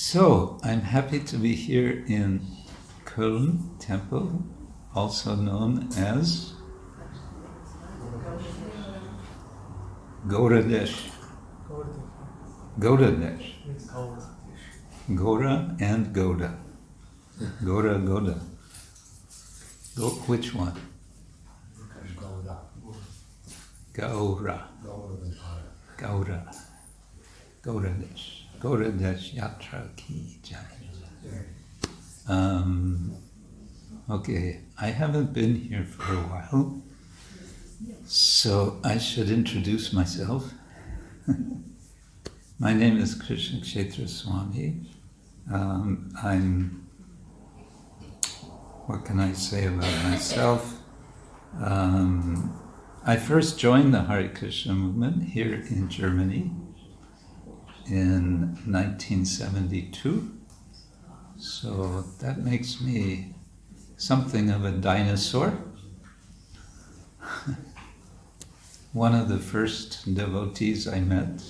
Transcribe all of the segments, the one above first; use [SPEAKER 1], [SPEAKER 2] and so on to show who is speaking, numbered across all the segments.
[SPEAKER 1] So, I'm happy to be here in Köln Temple, also known as Gauradesh. Gaudadesh. Gora and Goda. Gora Goda. Go, which one? Gaura. Gaura. Gauradesh. Gauradesh Yatra Ki. Um, okay, I haven't been here for a while, so I should introduce myself. My name is Krishna Kshetra Swami. Um, I'm, what can I say about myself? Um, I first joined the Hare Krishna movement here in Germany in 1972. So that makes me something of a dinosaur. One of the first devotees I met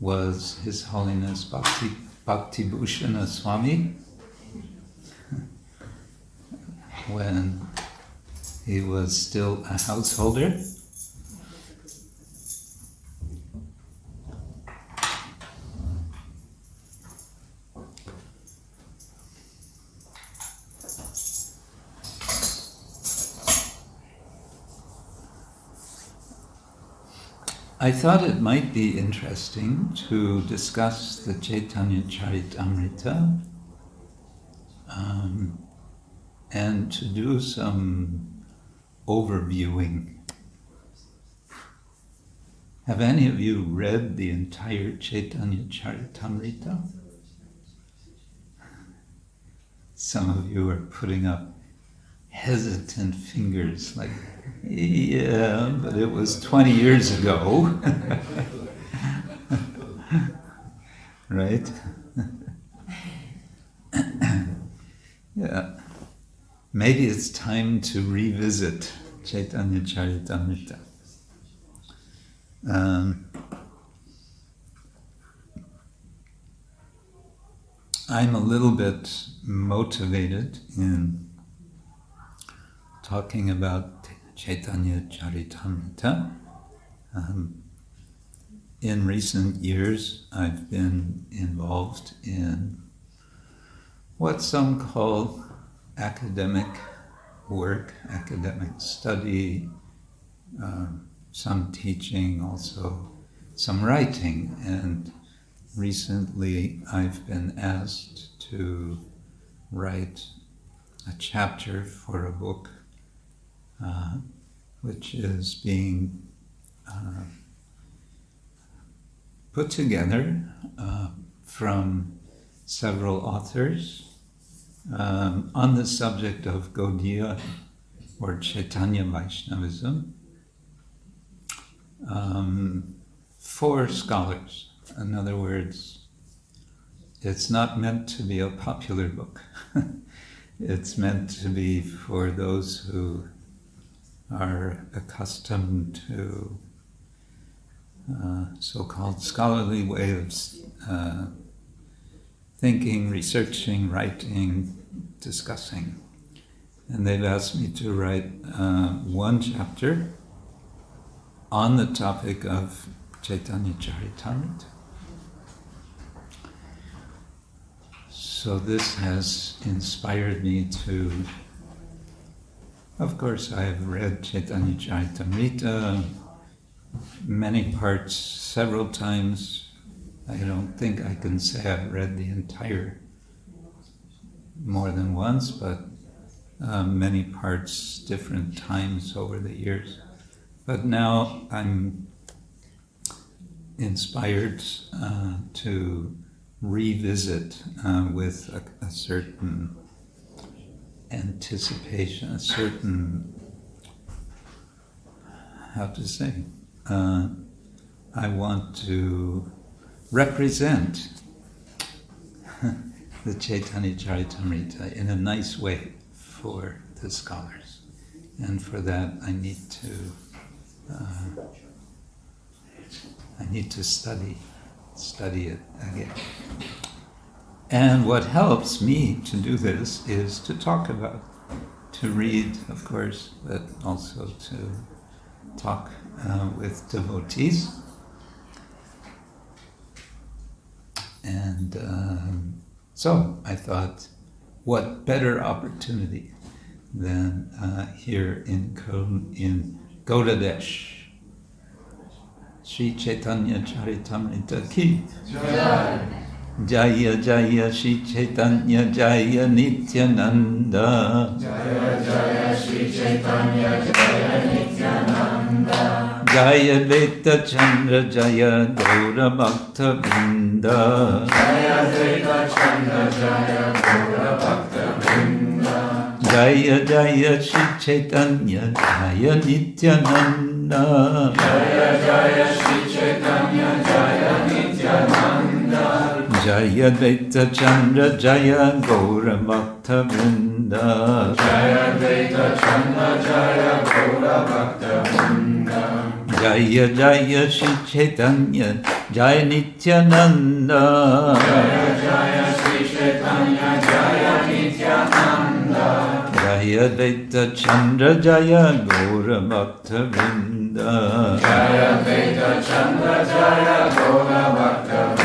[SPEAKER 1] was His Holiness Bhakti, Bhakti Bhushana Swami when he was still a householder. I thought it might be interesting to discuss the Chaitanya Charitamrita um, and to do some overviewing. Have any of you read the entire Chaitanya Charitamrita? Some of you are putting up hesitant fingers like yeah, but it was 20 years ago. right? yeah. Maybe it's time to revisit Chaitanya Charitamrita. Um, I'm a little bit motivated in talking about Chaitanya Charitamrita. Um, in recent years, I've been involved in what some call academic work, academic study, uh, some teaching, also some writing. And recently, I've been asked to write a chapter for a book uh, which is being uh, put together uh, from several authors um, on the subject of Gaudiya or Chaitanya Vaishnavism. Um, for scholars. In other words, it's not meant to be a popular book. it's meant to be for those who are accustomed to uh, so-called scholarly way of uh, thinking, researching, writing, discussing. And they've asked me to write uh, one chapter on the topic of Chaitanya Charitamrita. So this has inspired me to of course, I have read Chaitanya Charitamrita many parts several times. I don't think I can say I've read the entire more than once, but uh, many parts different times over the years. But now I'm inspired uh, to revisit uh, with a, a certain anticipation, a certain, how to say, uh, I want to represent the Chaitanya Charitamrita in a nice way for the scholars. And for that, I need to, uh, I need to study, study it again. And what helps me to do this is to talk about, to read, of course, but also to talk uh, with devotees. And um, so I thought, what better opportunity than uh, here in in Gaudadesh. Sri Chaitanya Charitamrita ki. Jaya Jaya Sri Chaitanya Jaya Nityananda.
[SPEAKER 2] Jaya Jaya Sri Chaitanya Jaya Nityananda.
[SPEAKER 1] Jaya Dvaita Chandra Jaya Gaura Bhakta Vrinda.
[SPEAKER 2] Jaya Dvaita
[SPEAKER 1] Jai दैत्यचन्द्र Jai गौरभक्तवृन्द Jai
[SPEAKER 2] दैत्यचन्द्र Jai गौरभक्तवृन्द Jai Jai Sri Chaitanya
[SPEAKER 1] Jai Nityanand Jai Jai Jai Nityanand Jai
[SPEAKER 2] दैत्यचन्द्र Jai गौरभक्तवृन्द Jai दैत्यचन्द्र Jai गौरभक्तवृन्द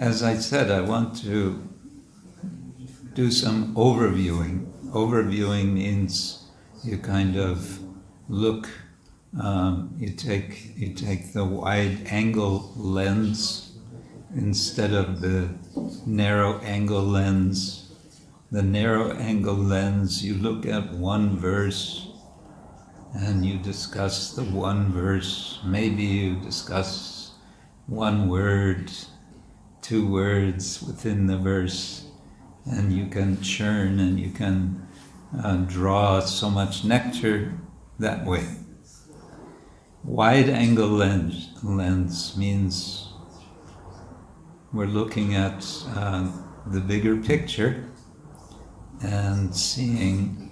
[SPEAKER 1] As I said, I want to do some overviewing. Overviewing means you kind of look, um, you take you take the wide angle lens instead of the narrow angle lens. The narrow angle lens, you look at one verse and you discuss the one verse. Maybe you discuss one word, two words within the verse, and you can churn and you can uh, draw so much nectar that way. Wide angle lens, lens means we're looking at uh, the bigger picture and seeing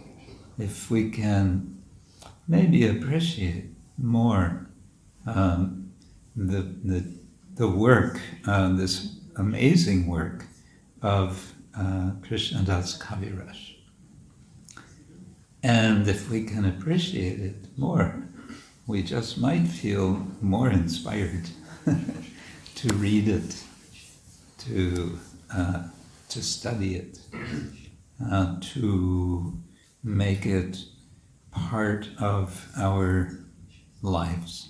[SPEAKER 1] if we can maybe appreciate more um, the, the, the work, uh, this amazing work of uh, Krishnadas Kaviraj. And if we can appreciate it more, we just might feel more inspired to read it, to, uh, to study it, uh, to make it part of our lives.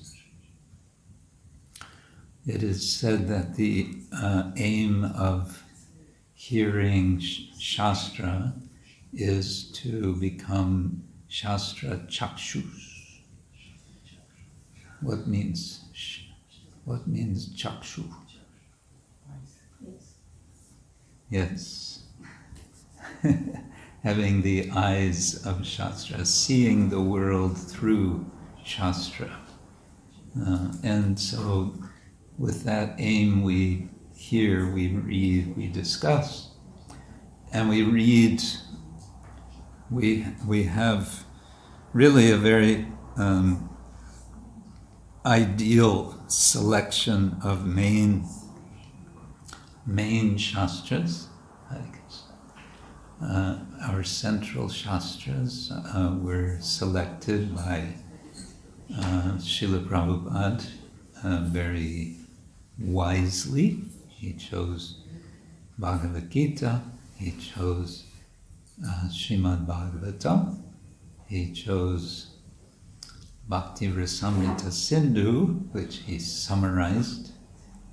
[SPEAKER 1] It is said that the uh, aim of hearing Shastra is to become Shastra Chakshus. What means what means Chakshu? Yes. Having the eyes of Shastra, seeing the world through Shastra. Uh, and so, with that aim, we hear, we read, we discuss. And we read, we, we have really a very um, ideal selection of main main shastras. Uh, our central shastras uh, were selected by uh, Srila Prabhupada uh, very wisely. He chose Bhagavad Gita, he chose uh, Srimad Bhagavatam, he chose Bhakti Rasamrita Sindhu, which he summarized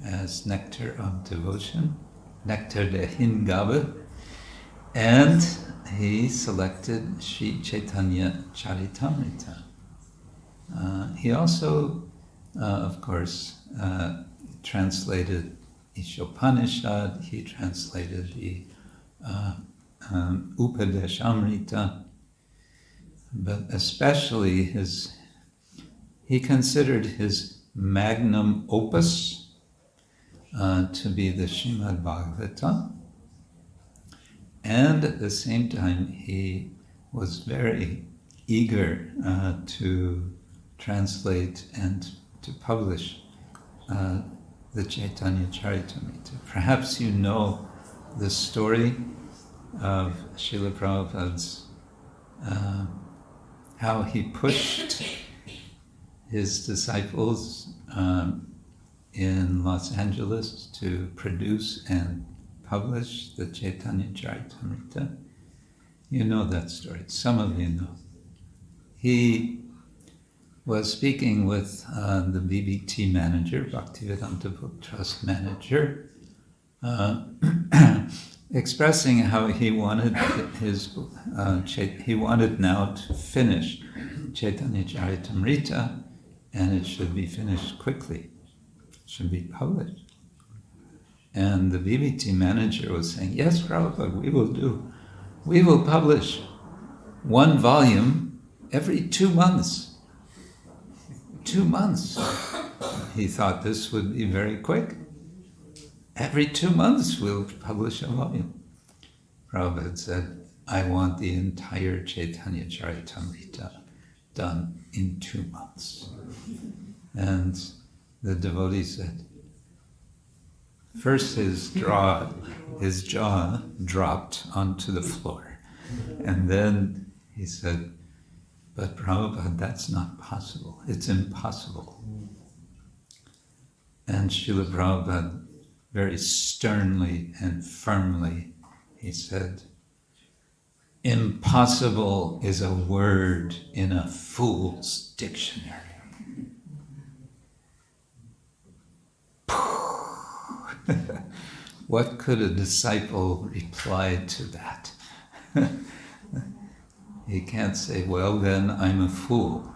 [SPEAKER 1] as Nectar of Devotion, Nectar de Hingabe, and he selected Sri Chaitanya Charitamrita. Uh, he also, uh, of course, uh, translated Ishopanishad, he translated the uh, um, Upadeshamrita, but especially his, he considered his magnum opus uh, to be the Srimad Bhagavatam. And at the same time, he was very eager uh, to translate and to publish uh, the Chaitanya Charitamrita. Perhaps you know the story of Srila Prabhupada's, uh, how he pushed his disciples um, in Los Angeles to produce and publish the Chaitanya Charitamrita. You know that story. Some of you know. He was speaking with uh, the BBT manager, Bhaktivedanta Book Trust manager, uh, expressing how he wanted his uh, he wanted now to finish Chaitanya Charitamrita, and it should be finished quickly, it should be published. And the BBT manager was saying, "Yes, Prabhupada, we will do. We will publish one volume every two months." Two months. He thought this would be very quick. Every two months we'll publish a volume. Prabhupada said, I want the entire Chaitanya Charitamrita done in two months. And the devotee said, first his his jaw dropped onto the floor. And then he said, but Prabhupada, that's not possible. It's impossible. And Srila Prabhupada, very sternly and firmly, he said, Impossible is a word in a fool's dictionary. what could a disciple reply to that? He can't say, well, then I'm a fool.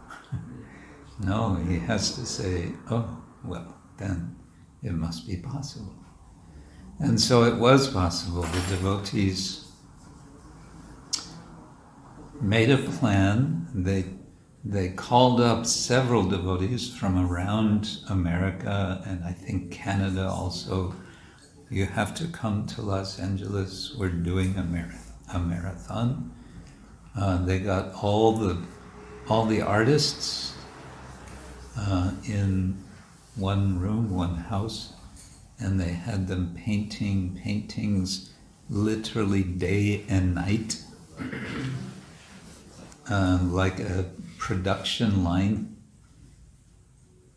[SPEAKER 1] no, he has to say, oh, well, then it must be possible. And so it was possible. The devotees made a plan. They, they called up several devotees from around America and I think Canada also. You have to come to Los Angeles. We're doing a, marath- a marathon. Uh, they got all the all the artists uh, in one room, one house, and they had them painting paintings literally day and night, uh, like a production line.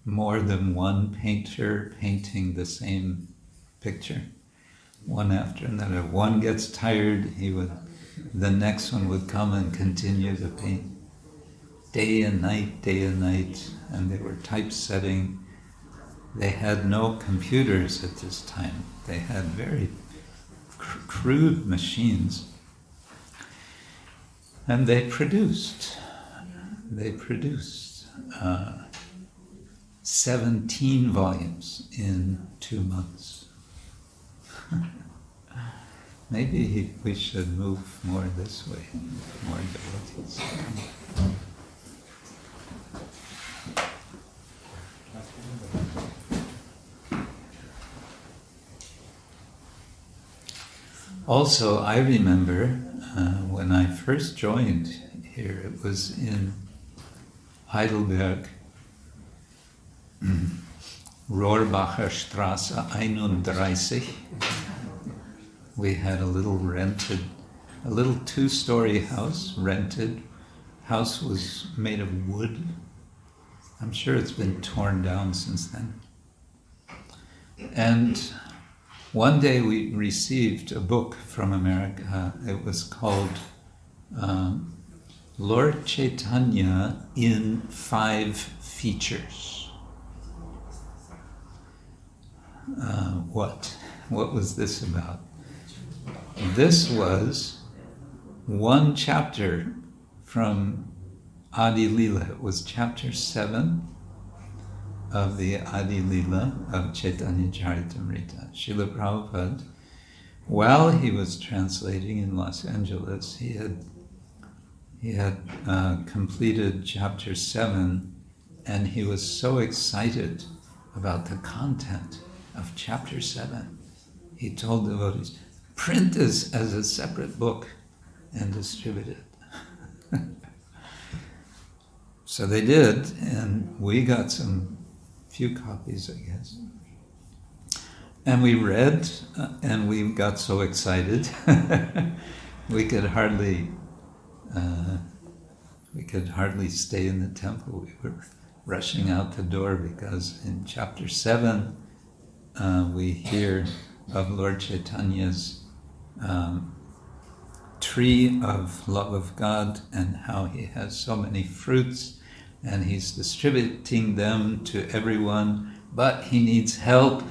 [SPEAKER 1] More than one painter painting the same picture, one after another. One gets tired, he would the next one would come and continue to paint day and night, day and night, and they were typesetting. They had no computers at this time. They had very cr- crude machines. And they produced, they produced uh, 17 volumes in two months. Maybe we should move more this way, more devotees. Also, I remember uh, when I first joined here, it was in Heidelberg, Rohrbacher Straße 31 we had a little rented, a little two-story house rented. House was made of wood. I'm sure it's been torn down since then. And one day we received a book from America. It was called um, Lord Chaitanya in Five Features. Uh, what? What was this about? This was one chapter from Adi Lila. It was chapter 7 of the Adi Lila of Chaitanya Charitamrita. Srila Prabhupada, while he was translating in Los Angeles, he had, he had uh, completed chapter 7 and he was so excited about the content of chapter 7. He told devotees, print this as a separate book and distribute it. so they did, and we got some few copies, I guess. and we read, uh, and we got so excited, we could hardly, uh, we could hardly stay in the temple. We were rushing out the door because in chapter seven, uh, we hear of Lord Chaitanya's um, tree of love of God and how he has so many fruits and he's distributing them to everyone, but he needs help.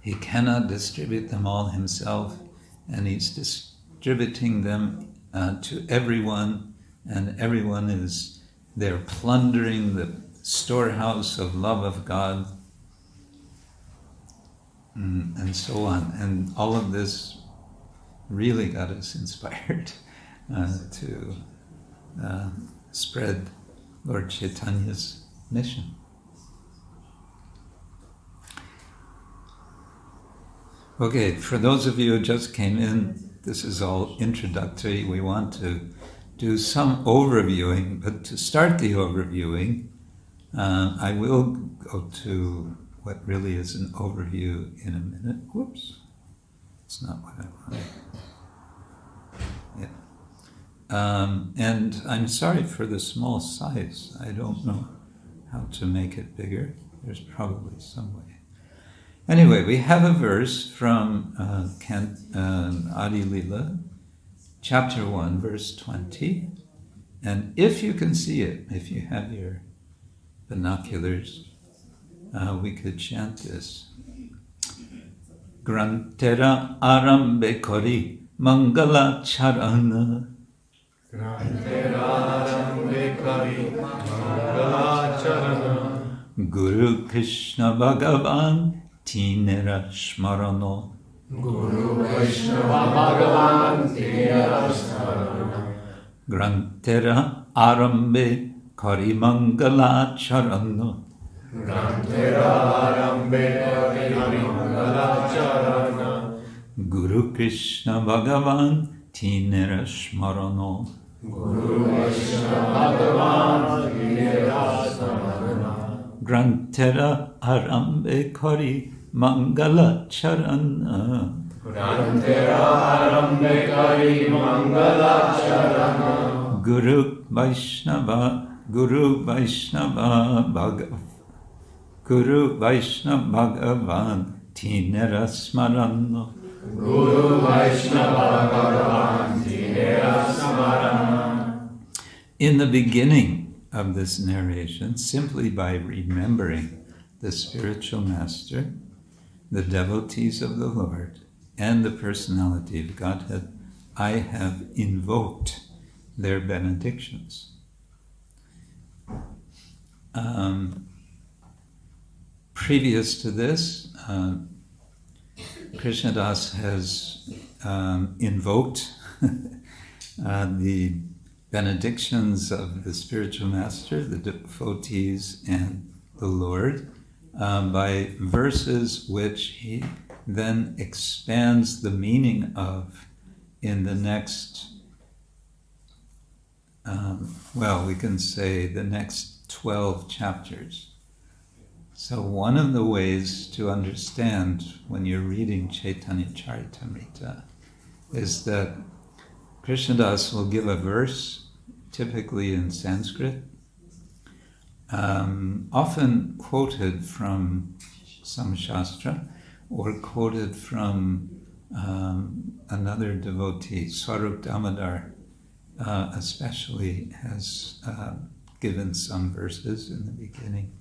[SPEAKER 1] He cannot distribute them all himself, and he's distributing them uh, to everyone, and everyone is they're plundering the storehouse of love of God, mm, and so on. And all of this really got us inspired uh, to uh, spread Lord Chaitanya's mission. Okay, for those of you who just came in, this is all introductory. We want to do some overviewing, but to start the overviewing, uh, I will go to what really is an overview in a minute. Whoops, it's not what I wanted. Um, and I'm sorry for the small size. I don't know how to make it bigger. There's probably some way. Anyway, we have a verse from uh, Kent, um, Adi Lila, chapter 1, verse 20. And if you can see it, if you have your binoculars, uh, we could chant this. Grantera arambe kori mangala charana Grantera arambe kori mangala charana. Guru Krishna Bhagavan Tinera Shmarano
[SPEAKER 2] Guru Krishna Bhagavan Tinera Shmarano
[SPEAKER 1] Grantera Arambe Karimangala Charano
[SPEAKER 2] Grantera Arambe Karimangala Charana
[SPEAKER 1] Guru Krishna Bhagavan Tinera Shmarano Grantera Arambe Kari Mangala Charana
[SPEAKER 2] Grantera Arambe Kari Mangala Charana
[SPEAKER 1] Guru Vaishnava Guru Vaishnava Bhagav Guru Vaishnava Bhagavan Tinera
[SPEAKER 2] Guru Vaishnava Bhagavan Tinera
[SPEAKER 1] In the beginning of this narration simply by remembering the spiritual master, the devotees of the Lord, and the personality of Godhead, I have invoked their benedictions. Um, previous to this, uh, Krishnadas has um, invoked uh, the benedictions of the spiritual master, the devotees, and the Lord um, by verses which he then expands the meaning of in the next, um, well, we can say the next 12 chapters. So, one of the ways to understand when you're reading Chaitanya Charitamrita is that Krishnadas will give a verse, typically in Sanskrit, um, often quoted from some Shastra or quoted from um, another devotee, Swarup Damodar, uh, especially, has uh, given some verses in the beginning.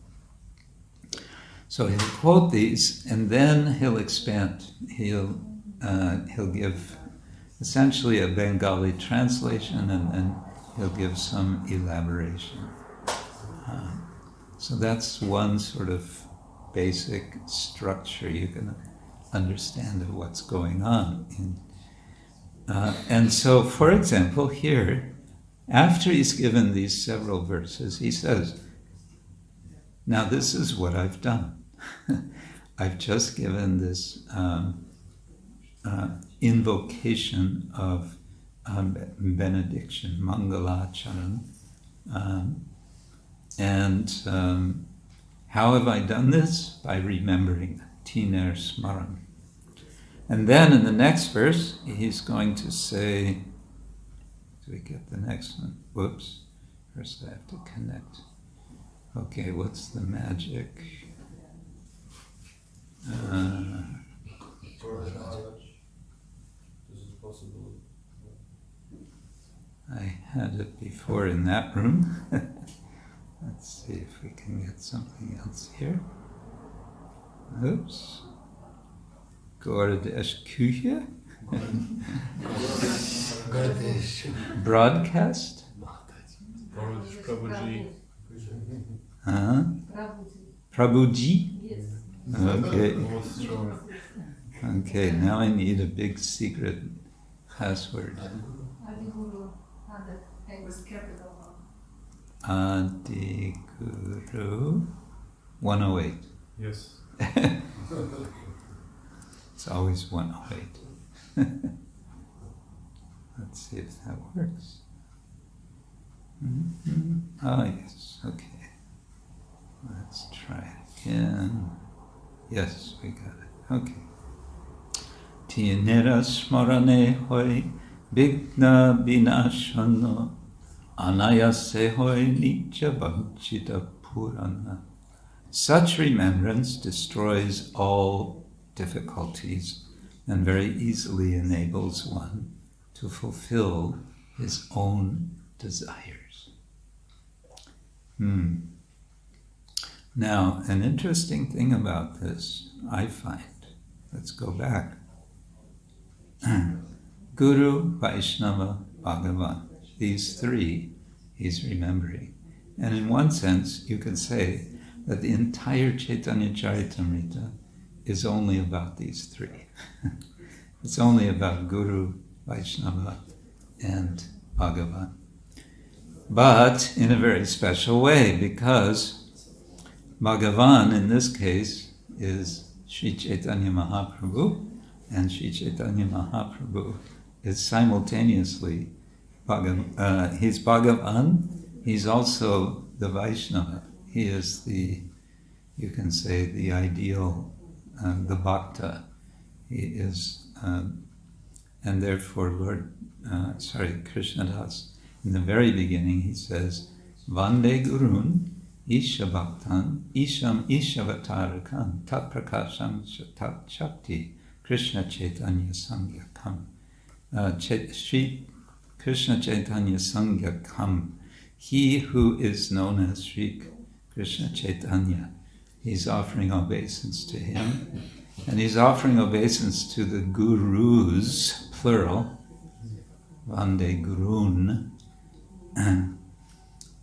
[SPEAKER 1] So he'll quote these and then he'll expand. He'll, uh, he'll give essentially a Bengali translation, and then he'll give some elaboration. Uh, so that's one sort of basic structure you can understand of what's going on. In, uh, and so, for example, here, after he's given these several verses, he says, Now, this is what I've done. I've just given this um, uh, invocation of um, benediction, Mangalacharan. Um, and um, how have I done this? By remembering tiner smaran. And then in the next verse, he's going to say, do we get the next one? Whoops. First I have to connect. Okay, what's the magic? Uh, I had it before in that room. Let's see if we can get something else here. Oops. Gordesh Küche. Broadcast.
[SPEAKER 3] Prabhuji.
[SPEAKER 1] Huh? Prabhuji.
[SPEAKER 4] Yes.
[SPEAKER 1] Okay. Okay, now I need a big secret password.
[SPEAKER 4] Adiguru had the English capital.
[SPEAKER 1] Adiguru 108.
[SPEAKER 3] Yes.
[SPEAKER 1] It's always 108. Let's see if that works. Mhm. Ah, yes, okay. Let's try it again. Yes, we got it. Okay. Tienera smarane hoy bigna binashano anayase hoi nitya vanchita purana. Such remembrance destroys all difficulties and very easily enables one to fulfill his own desires. Hmm. Now, an interesting thing about this, I find, let's go back. Guru, Vaishnava, Bhagavan, these three he's remembering. And in one sense, you could say that the entire Chaitanya Charitamrita is only about these three. it's only about Guru, Vaishnava, and Bhagavan. But in a very special way, because Bhagavan in this case is Sri Chaitanya Mahaprabhu, and Sri Chaitanya Mahaprabhu is simultaneously Bhagav, uh, he's Bhagavan, he's also the Vaishnava. He is the, you can say, the ideal, uh, the Bhakta. He is, um, and therefore Lord, uh, sorry, Krishnadas, in the very beginning he says, Vande Gurun Isha Bhaktan Isham Ishavatarakan Tat Prakasham Tat Shakti Krishna Chaitanya Sangyakam. Uh, Sri Krishna Chaitanya Sangyakam. He who is known as Sri Krishna Chaitanya. He's offering obeisance to him. And he's offering obeisance to the gurus, plural, Vande Gurun,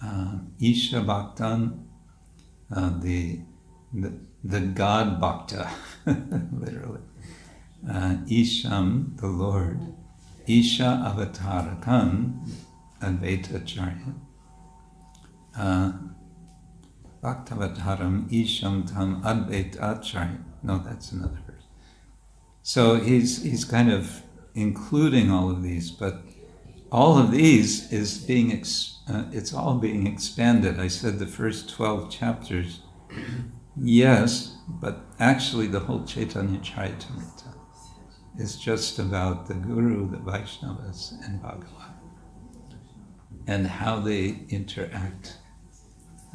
[SPEAKER 1] uh, Isha Bhaktan, uh, the, the, the God Bhakta, literally. Uh, Isham, the Lord. Isha Avatarakan, Advaita Acharya. Uh, Bhaktavataram Isham Tam Advaita Acharya. No, that's another verse. So he's, he's kind of including all of these, but all of these is being, ex- uh, it's all being expanded. I said the first 12 chapters, yes, but actually the whole Chaitanya Charitamrita is just about the Guru, the Vaishnavas, and Bhagavan, and how they interact.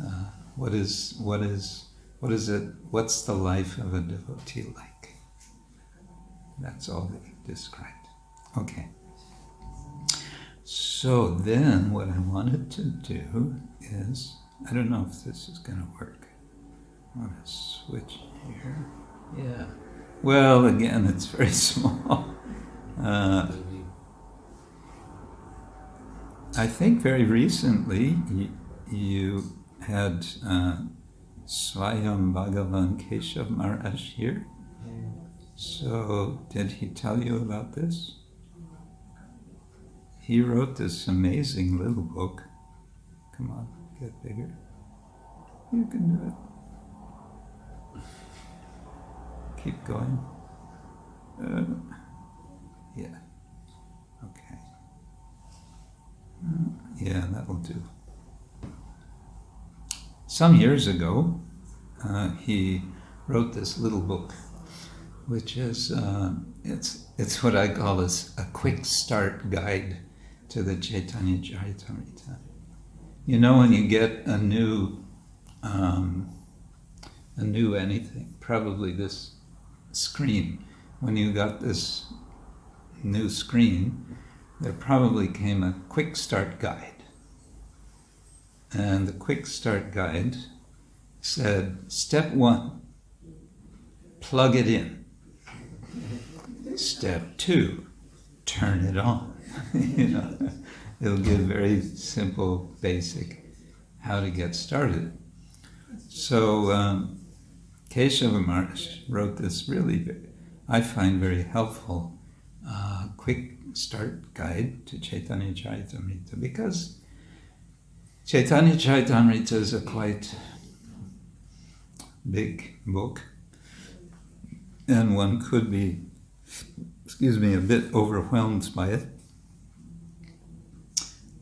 [SPEAKER 1] Uh, what is what is what is it? What's the life of a devotee like? That's all they described. Okay. So then, what I wanted to do is I don't know if this is going to work. I want to switch here. Yeah. Well, again, it's very small. Uh, I think very recently you, you had uh, Swayam Bhagavan Keshav Maharaj here. So, did he tell you about this? He wrote this amazing little book. Come on, get bigger. You can do it. Keep going. Uh, yeah. Okay. Uh, yeah, that'll do. Some years ago, uh, he wrote this little book. which is uh, it's it's what I call as a quick start guide to the Chaitanya Charitamrita. You know, when you get a new um, a new anything, probably this screen. When you got this new screen, there probably came a quick start guide. And the quick start guide said, step one, plug it in. Step two, turn it on. you know, it'll give very simple, basic how to get started. So um, Keshava Maharaj wrote this really, I find very helpful, uh, quick start guide to Chaitanya Charitamrita because Chaitanya Charitamrita is a quite big book and one could be, excuse me, a bit overwhelmed by it.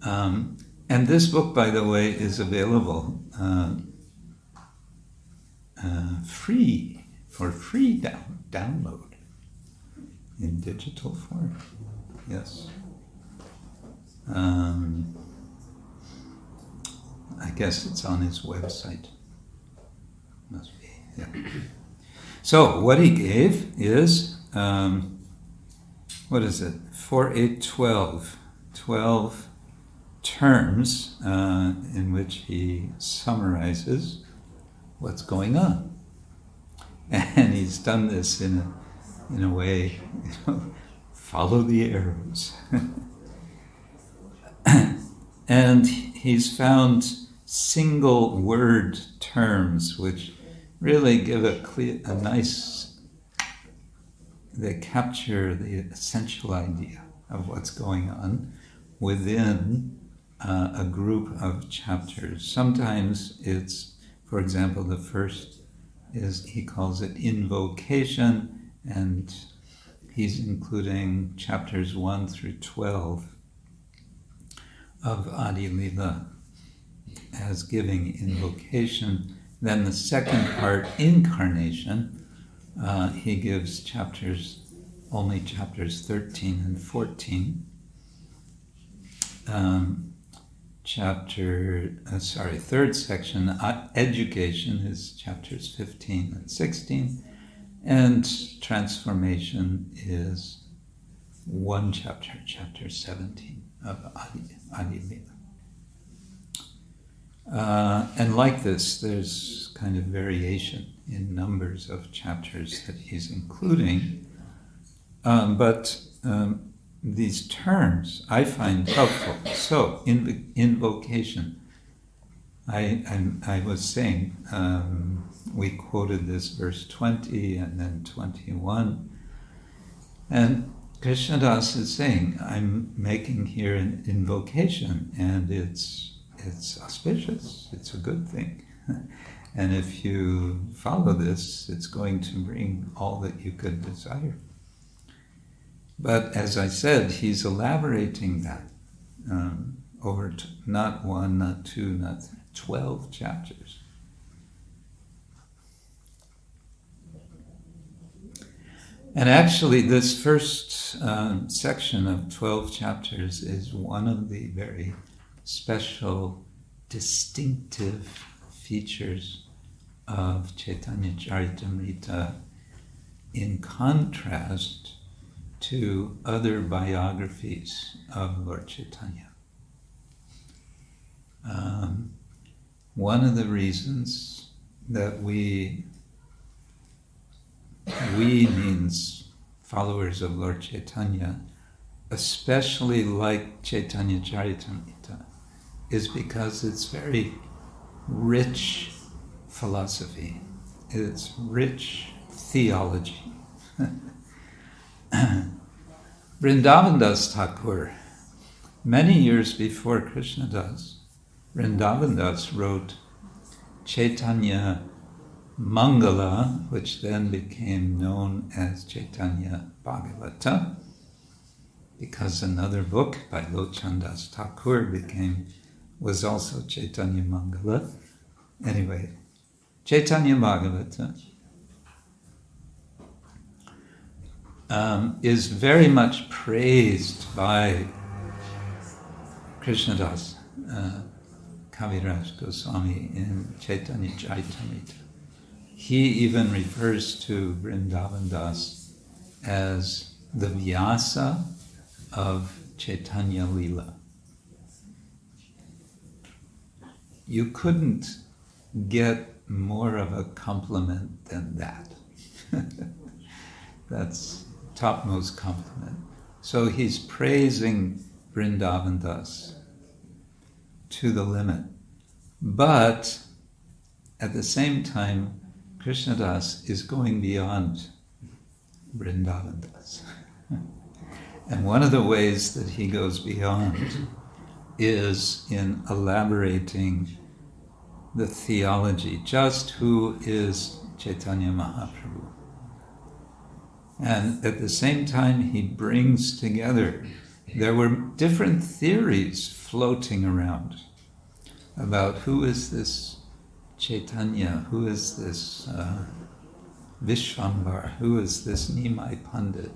[SPEAKER 1] Um, and this book, by the way, is available uh, uh, free for free down, download in digital form. Yes. Um, I guess it's on his website. Must be. Yeah. So what he gave is um, what is it? Four, eight, twelve. Twelve terms uh, in which he summarizes what's going on. And he's done this in a, in a way, you know, follow the arrows. and he's found single word terms which really give a clear, a nice, they capture the essential idea of what's going on within uh, a group of chapters. Sometimes it's for example, the first is he calls it invocation, and he's including chapters 1 through 12 of Adi Lila as giving invocation. Then the second part, incarnation, uh, he gives chapters, only chapters 13 and 14. Um, chapter, uh, sorry, third section, uh, education is chapters 15 and 16, and transformation is one chapter, chapter 17 of Adi, Adi. Uh, and like this, there's kind of variation in numbers of chapters that he's including. Um, but um, these terms I find helpful. So, in invocation, I, I, I was saying, um, we quoted this verse 20 and then 21. And Krishnadas is saying, I'm making here an invocation, and it's, it's auspicious, it's a good thing. and if you follow this, it's going to bring all that you could desire. But as I said, he's elaborating that um, over t- not one, not two, not three, 12 chapters. And actually, this first um, section of 12 chapters is one of the very special, distinctive features of Chaitanya Charitamrita in contrast to other biographies of Lord Chaitanya. Um, one of the reasons that we, we means followers of Lord Chaitanya, especially like Chaitanya Charitamrita, is because it's very rich philosophy, it's rich theology. Vrindavandas Thakur, many years before Krishnadas, Vrindavandas wrote Chaitanya Mangala, which then became known as Chaitanya Bhagavata, because another book by Lochandas Thakur became was also Chaitanya Mangala. Anyway, Chaitanya Bhagavata um, is very much praised by Krishnadas, uh, Kaviraj Goswami in Chaitanya Charitamrita. He even refers to Vrindavan Das as the Vyasa of Chaitanya Lila. You couldn't get more of a compliment than that. That's topmost compliment. So he's praising Vrindavan Das to the limit. But at the same time, Krishnadas is going beyond Vrindavan Das. and one of the ways that he goes beyond is in elaborating the theology, just who is Chaitanya Mahaprabhu. And at the same time, he brings together, there were different theories floating around about who is this Chaitanya, who is this uh, Vishvambar, who is this Nimai Pandit.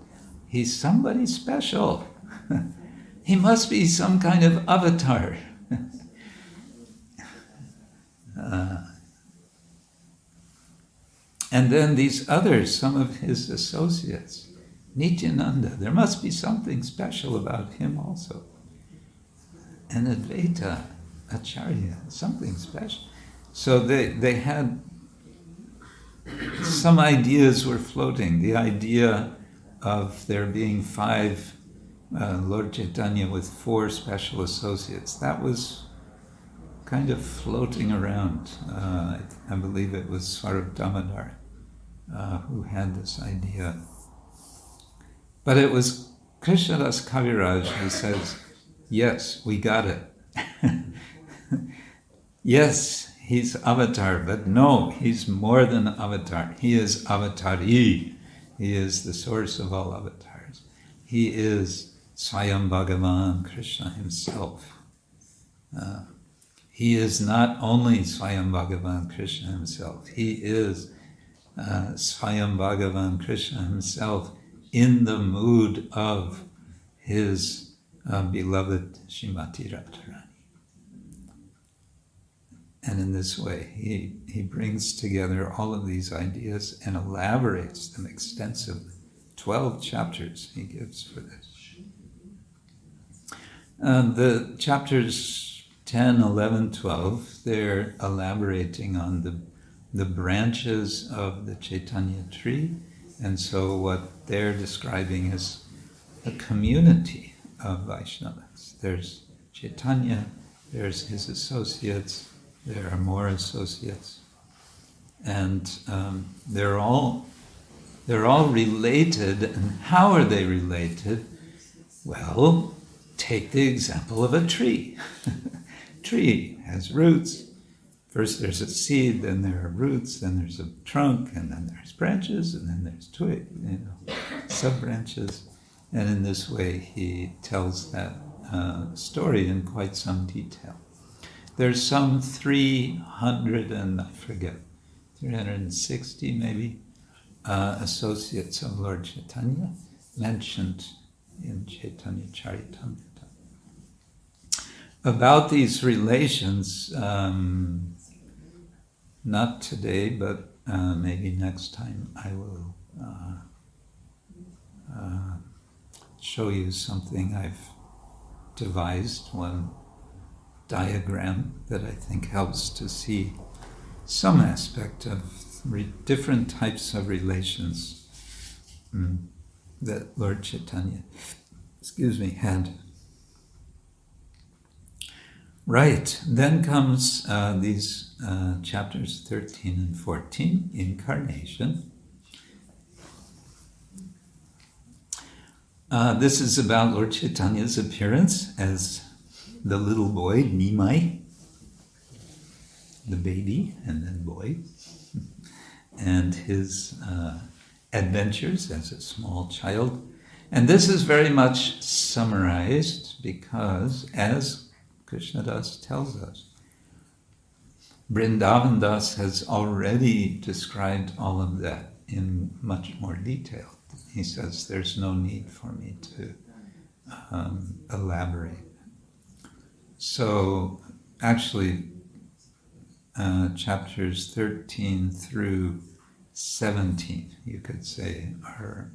[SPEAKER 1] He's somebody special. he must be some kind of avatar. uh, and then these others, some of his associates, Nityananda, there must be something special about him also. And Advaita, Acharya, something special. So they, they had some ideas were floating. The idea of there being five uh, Lord Chaitanya with four special associates, that was kind of floating around. Uh, I, believe it was Swarup Damodar uh, who had this idea. But it was Krishnadas Kaviraj who says, Yes, we got it. yes, he's avatar, but no, he's more than avatar. He is avatari. He is the source of all avatars. He is Swayam Bhagavan, Krishna himself. Uh, he is not only Swayam Bhagavan, Krishna himself, he is uh, Swayam Bhagavan, Krishna himself, in the mood of his uh, beloved Shrimati Radharani. And in this way, he, he brings together all of these ideas and elaborates them extensively. 12 chapters he gives for this. Uh, the chapters 10, 11, 12, they're elaborating on the, the branches of the Chaitanya tree. And so, what they're describing is a community of Vaishnavas. There's Chaitanya, there's his associates, there are more associates, and um, they're all they're all related. And how are they related? Well, take the example of a tree. tree has roots. First, there's a seed, then there are roots, then there's a trunk, and then there's branches, and then there's twig, you know, sub branches. And in this way, he tells that uh, story in quite some detail. There's some 300 and I forget, 360 maybe uh, associates of Lord Chaitanya mentioned in Chaitanya Charitamrita. About these relations, um, not today, but uh, maybe next time, I will uh, uh show you something I've devised, one diagram that I think helps to see some aspect of re- different types of relations mm, that Lord Chaitanya, excuse me, had. Right, then comes uh, these uh, chapters 13 and 14, incarnation. Uh, this is about Lord Chaitanya's appearance as the little boy, Nimai, the baby, and then boy, and his uh, adventures as a small child. And this is very much summarized because, as Krishnadas tells us, Vrindavan Das has already described all of that in much more detail. He says there's no need for me to um, elaborate. So, actually, uh, chapters 13 through 17, you could say, are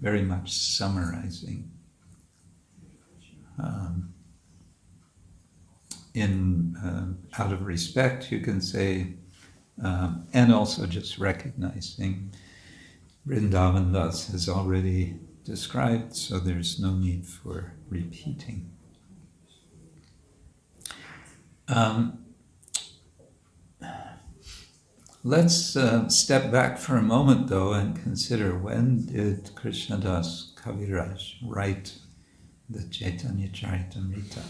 [SPEAKER 1] very much summarizing. Um, in uh, out of respect, you can say, um, and also just recognizing Vrindavan Das has already described, so there's no need for repeating. Um, let's uh, step back for a moment, though, and consider when did Krishnadas Kaviraj write the Chaitanya Charitamrita?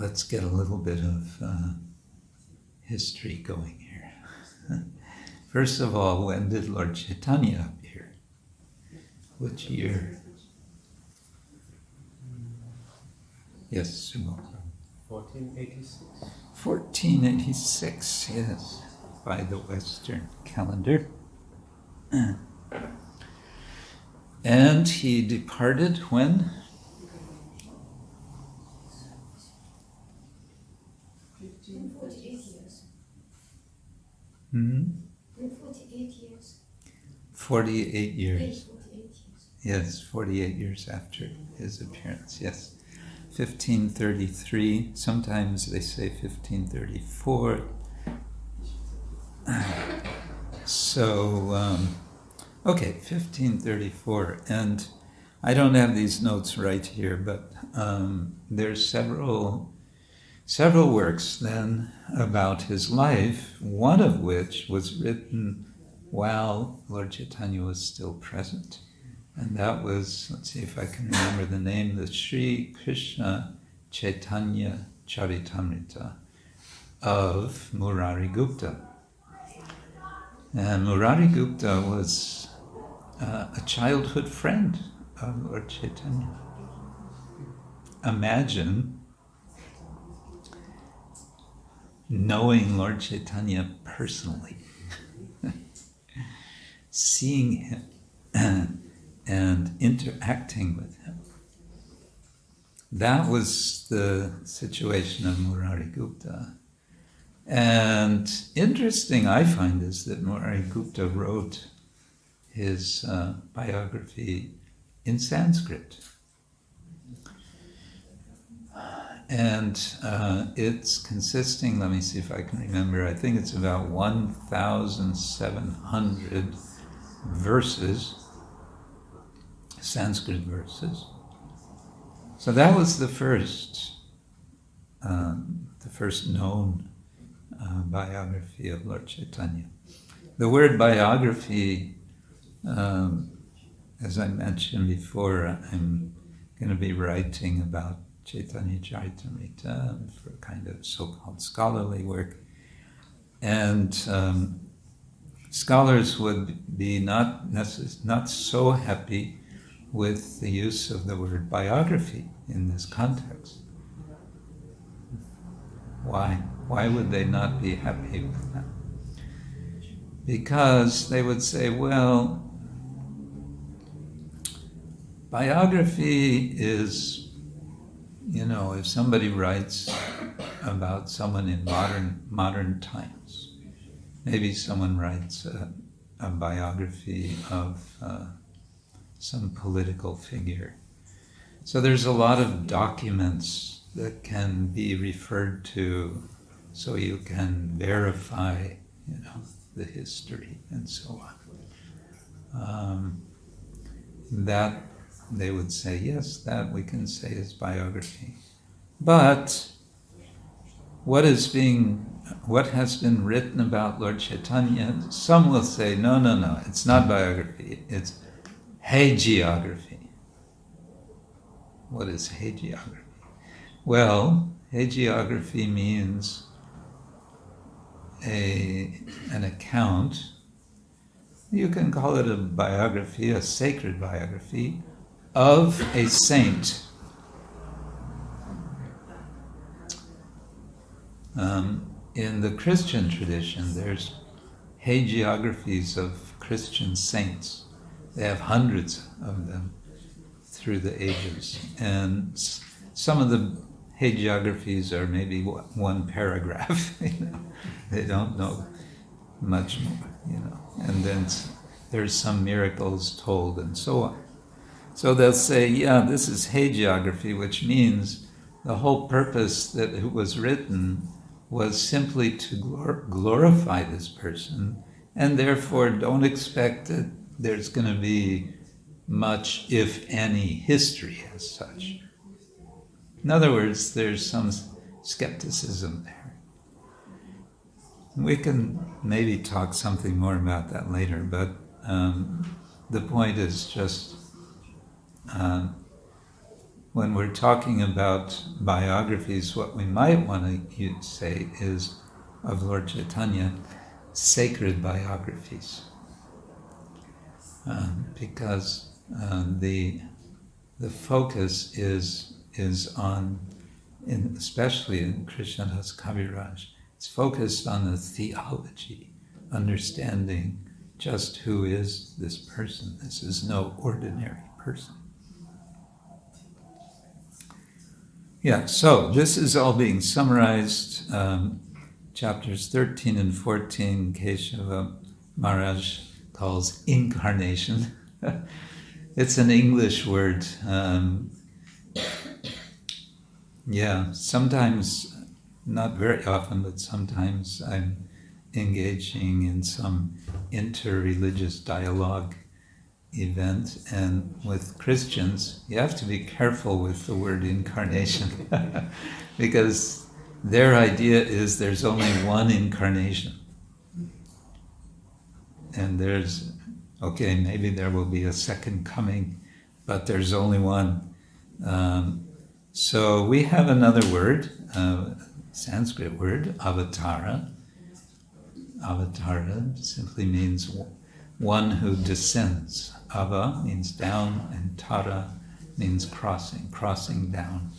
[SPEAKER 1] Let's get a little bit of uh, history going here. First of all, when did Lord Chaitanya appear? Which year? Yes, Sumo.
[SPEAKER 2] 1486.
[SPEAKER 1] 1486, yes, by the Western calendar. And he departed when?
[SPEAKER 3] In 48 years.
[SPEAKER 1] Hmm?
[SPEAKER 3] 48 years.
[SPEAKER 1] 48 years.
[SPEAKER 3] 48 years.
[SPEAKER 1] Yes, 48 years after his appearance, yes. 1533, sometimes they say 1534. So, um, okay, 1534. And I don't have these notes right here, but um, there's several several works then about his life, one of which was written while Lord Chaitanya was still present. And that was, let's see if I can remember the name, the Sri Krishna Chaitanya Charitamrita of Murari Gupta. And Murari Gupta was uh, a childhood friend of Lord Chaitanya. Imagine knowing Lord Chaitanya personally, seeing him and interacting with him. That was the situation of Murari Gupta. And interesting, I find, is that Murari Gupta wrote his uh, biography in Sanskrit. And uh, it's consisting, let me see if I can remember, I think it's about 1,700 verses, Sanskrit verses. So that was the first, um, the first known uh, biography of Lord Chaitanya. The word biography, um, as I mentioned before, I'm going to be writing about Chaitanya Charitamrita for a kind of so-called scholarly work. And um, scholars would be not necess- not so happy with the use of the word biography in this context. Why? Why would they not be happy with that? Because they would say, well, biography is you know, if somebody writes about someone in modern modern times, maybe someone writes a, a biography of uh, some political figure. So there's a lot of documents that can be referred to, so you can verify, you know, the history and so on. Um, that they would say, yes, that we can say is biography. But what is being, what has been written about Lord Chaitanya, some will say, no, no, no, it's not biography, it's hagiography. What is hagiography? Well, hagiography means a, an account. You can call it a biography, a sacred biography, of a saint. Um, in the Christian tradition, there's hagiographies of Christian saints. They have hundreds of them through the ages. And some of the hagiographies are maybe one paragraph. you know. They don't know much more, you know. And then there's some miracles told and so on. So they'll say, yeah, this is hagiography, which means the whole purpose that it was written was simply to glor- glorify this person, and therefore don't expect that there's going to be much, if any, history as such. In other words, there's some skepticism there. We can maybe talk something more about that later, but um, the point is just uh, when we're talking about biographies, what we might want to say is of Lord Chaitanya, sacred biographies. Um, because um, the the focus is is on, in, especially in Krishnadas Kaviraj, it's focused on the theology, understanding just who is this person. This is no ordinary person. Yeah, so this is all being summarized. Um, chapters 13 and 14, Keshava Maharaj calls incarnation. it's an English word. Um, yeah, sometimes, not very often, but sometimes I'm engaging in some interreligious dialogue event and with Christians, you have to be careful with the word incarnation because their idea is there's only one incarnation. And there's, okay, maybe there will be a second coming, but there's only one. Um, so we have another word, uh, Sanskrit word, avatara. Avatara simply means one who descends. Ava means down, and Tara means crossing, crossing down.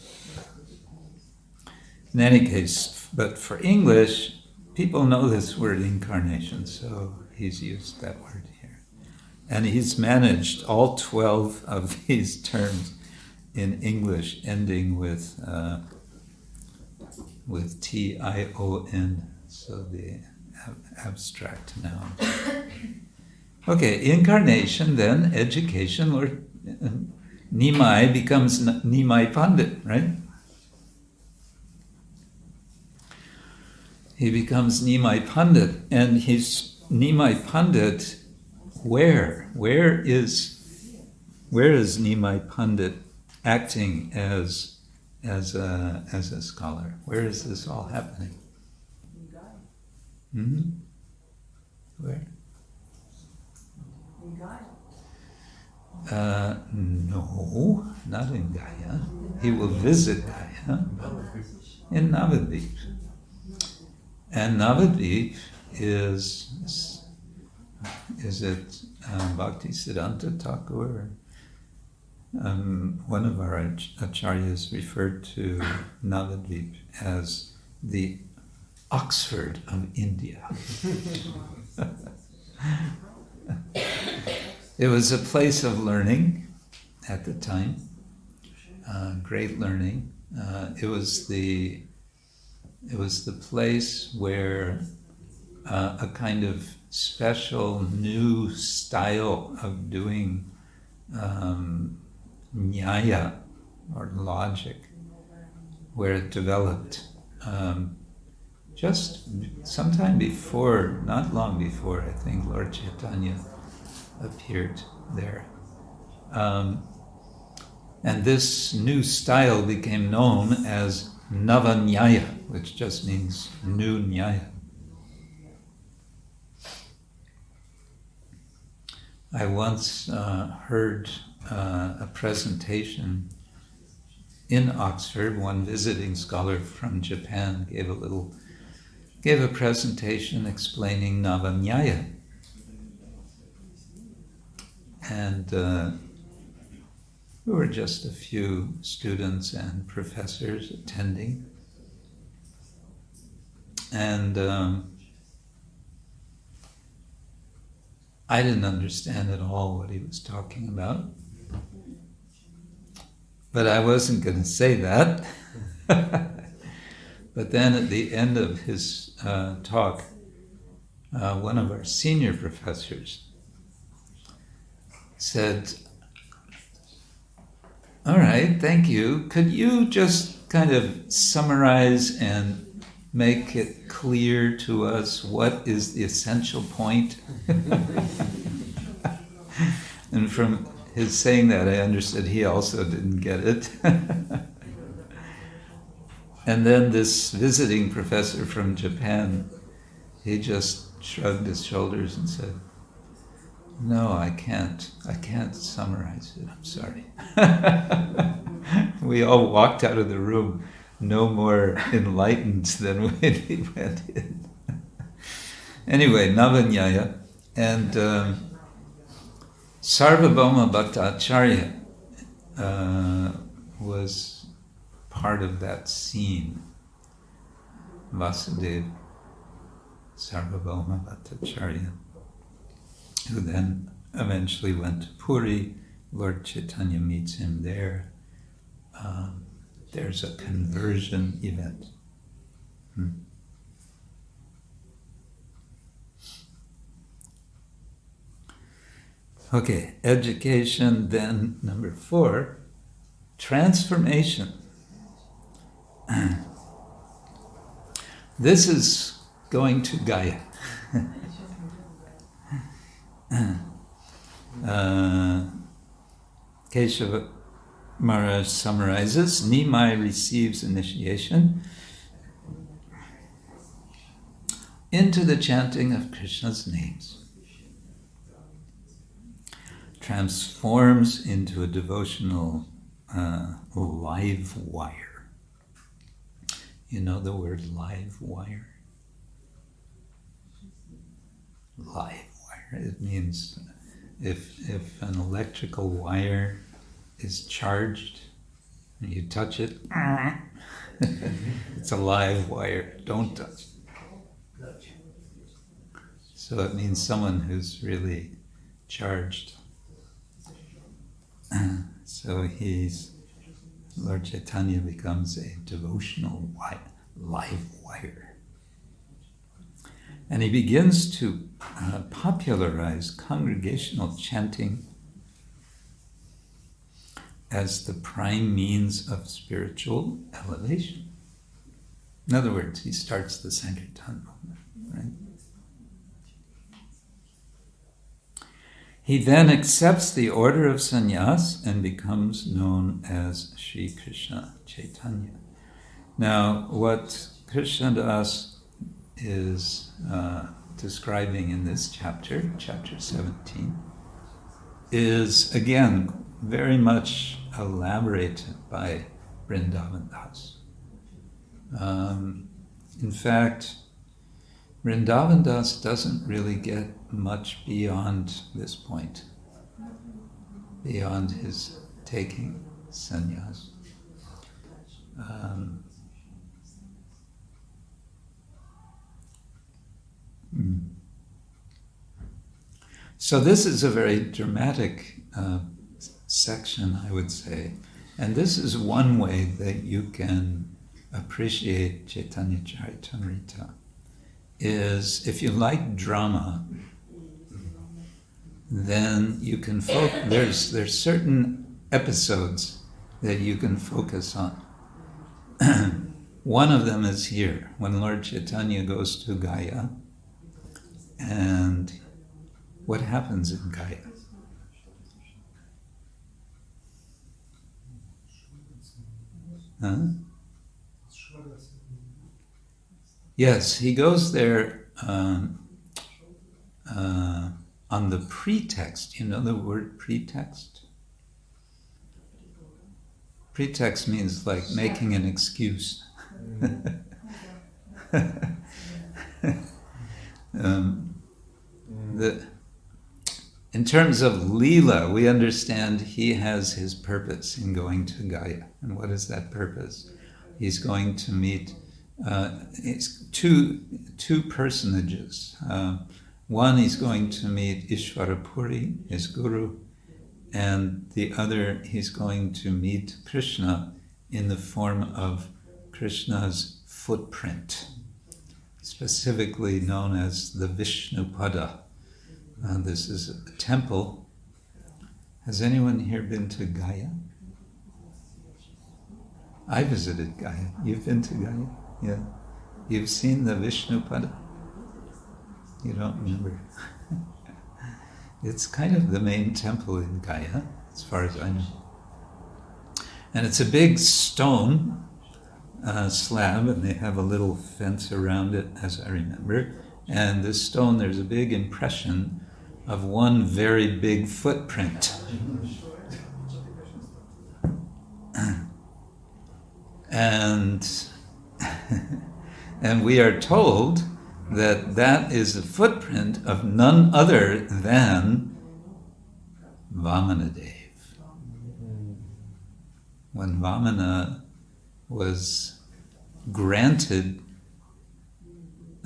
[SPEAKER 1] In any case, but for English, people know this word incarnation, so he's used that word here. And he's managed all 12 of these terms in English ending with, uh, with T I O N, so the ab- abstract noun. Okay, incarnation, then education, Lord uh, Nimai becomes N- Nimai Pandit, right? He becomes Nimai Pandit, and he's Nimai Pandit. Where? Where is where is Nimai Pandit acting as as a as a scholar? Where is this all happening? hmm Where? Uh, no, not in Gaya. He will visit Gaya in Navadvip. And Navadvip is, is it um, Bhakti Siddhanta Thakur? Um, one of our acharyas referred to Navadvip as the Oxford of India. It was a place of learning at the time, uh, great learning. Uh, it was the it was the place where uh, a kind of special new style of doing um, nyaya or logic, where it developed. Um, just sometime before, not long before, I think Lord Chaitanya appeared there. Um, and this new style became known as Navanyaya, which just means new Nyaya. I once uh, heard uh, a presentation in Oxford. One visiting scholar from Japan gave a little, gave a presentation explaining Navanyaya. And uh, we were just a few students and professors attending. And um, I didn't understand at all what he was talking about. But I wasn't going to say that. but then at the end of his uh, talk, uh, one of our senior professors said, All right, thank you. Could you just kind of summarize and make it clear to us what is the essential point? and from his saying that, I understood he also didn't get it. and then this visiting professor from Japan, he just shrugged his shoulders and said, No, I can't. I can't summarize it. I'm sorry. we all walked out of the room no more enlightened than when we went in. anyway, Navanyaya and. Um, Sarvabhauma Bhattacharya uh, was part of that scene. Vasudeva Sarvabhauma Bhattacharya, who then eventually went to Puri. Lord Chaitanya meets him there. Um, there's a conversion event. Hmm. Okay, education, then number four, transformation. this is going to Gaya. uh, Keshava Maharaj summarizes Nimai receives initiation into the chanting of Krishna's names transforms into a devotional uh, live wire. You know the word live wire? Live. It means if, if an electrical wire is charged and you touch it, it's a live wire. Don't touch. So it means someone who's really charged so he's Lord Chaitanya becomes a devotional live wire. And he begins to uh, popularize congregational chanting as the prime means of spiritual elevation. In other words, he starts the Sankirtan movement, right? He then accepts the order of sannyas and becomes known as Sri Krishna Chaitanya. Now, what Krishna Das is uh, describing in this chapter, chapter 17, is again very much elaborated by Vrindavan Das. Um, in fact, Vrindavan Das doesn't really get much beyond this point, beyond his taking sannyas. Um, hmm. So, this is a very dramatic uh, section, I would say. And this is one way that you can appreciate Chaitanya Charitamrita is if you like drama, then you can focus. There's there's certain episodes that you can focus on. One of them is here when Lord Chaitanya goes to Gaya, and what happens in Gaya? Huh? Yes, he goes there um, uh, on the pretext. You know the word pretext? Pretext means like making an excuse. um, the, in terms of Leela, we understand he has his purpose in going to Gaya. And what is that purpose? He's going to meet uh, two, two personages. Uh, One, he's going to meet Ishvarapuri, his guru, and the other, he's going to meet Krishna in the form of Krishna's footprint, specifically known as the Vishnupada. Uh, this is a temple. Has anyone here been to Gaya? I visited Gaya. You've been to Gaya? Yeah. You've seen the Vishnupada? You don't remember? it's kind of the main temple in Gaya, as far as I know. And it's a big stone uh, slab, and they have a little fence around it, as I remember. And this stone, there's a big impression of one very big footprint. and and we are told that that is a footprint of none other than Vamanadev. When Vamana was granted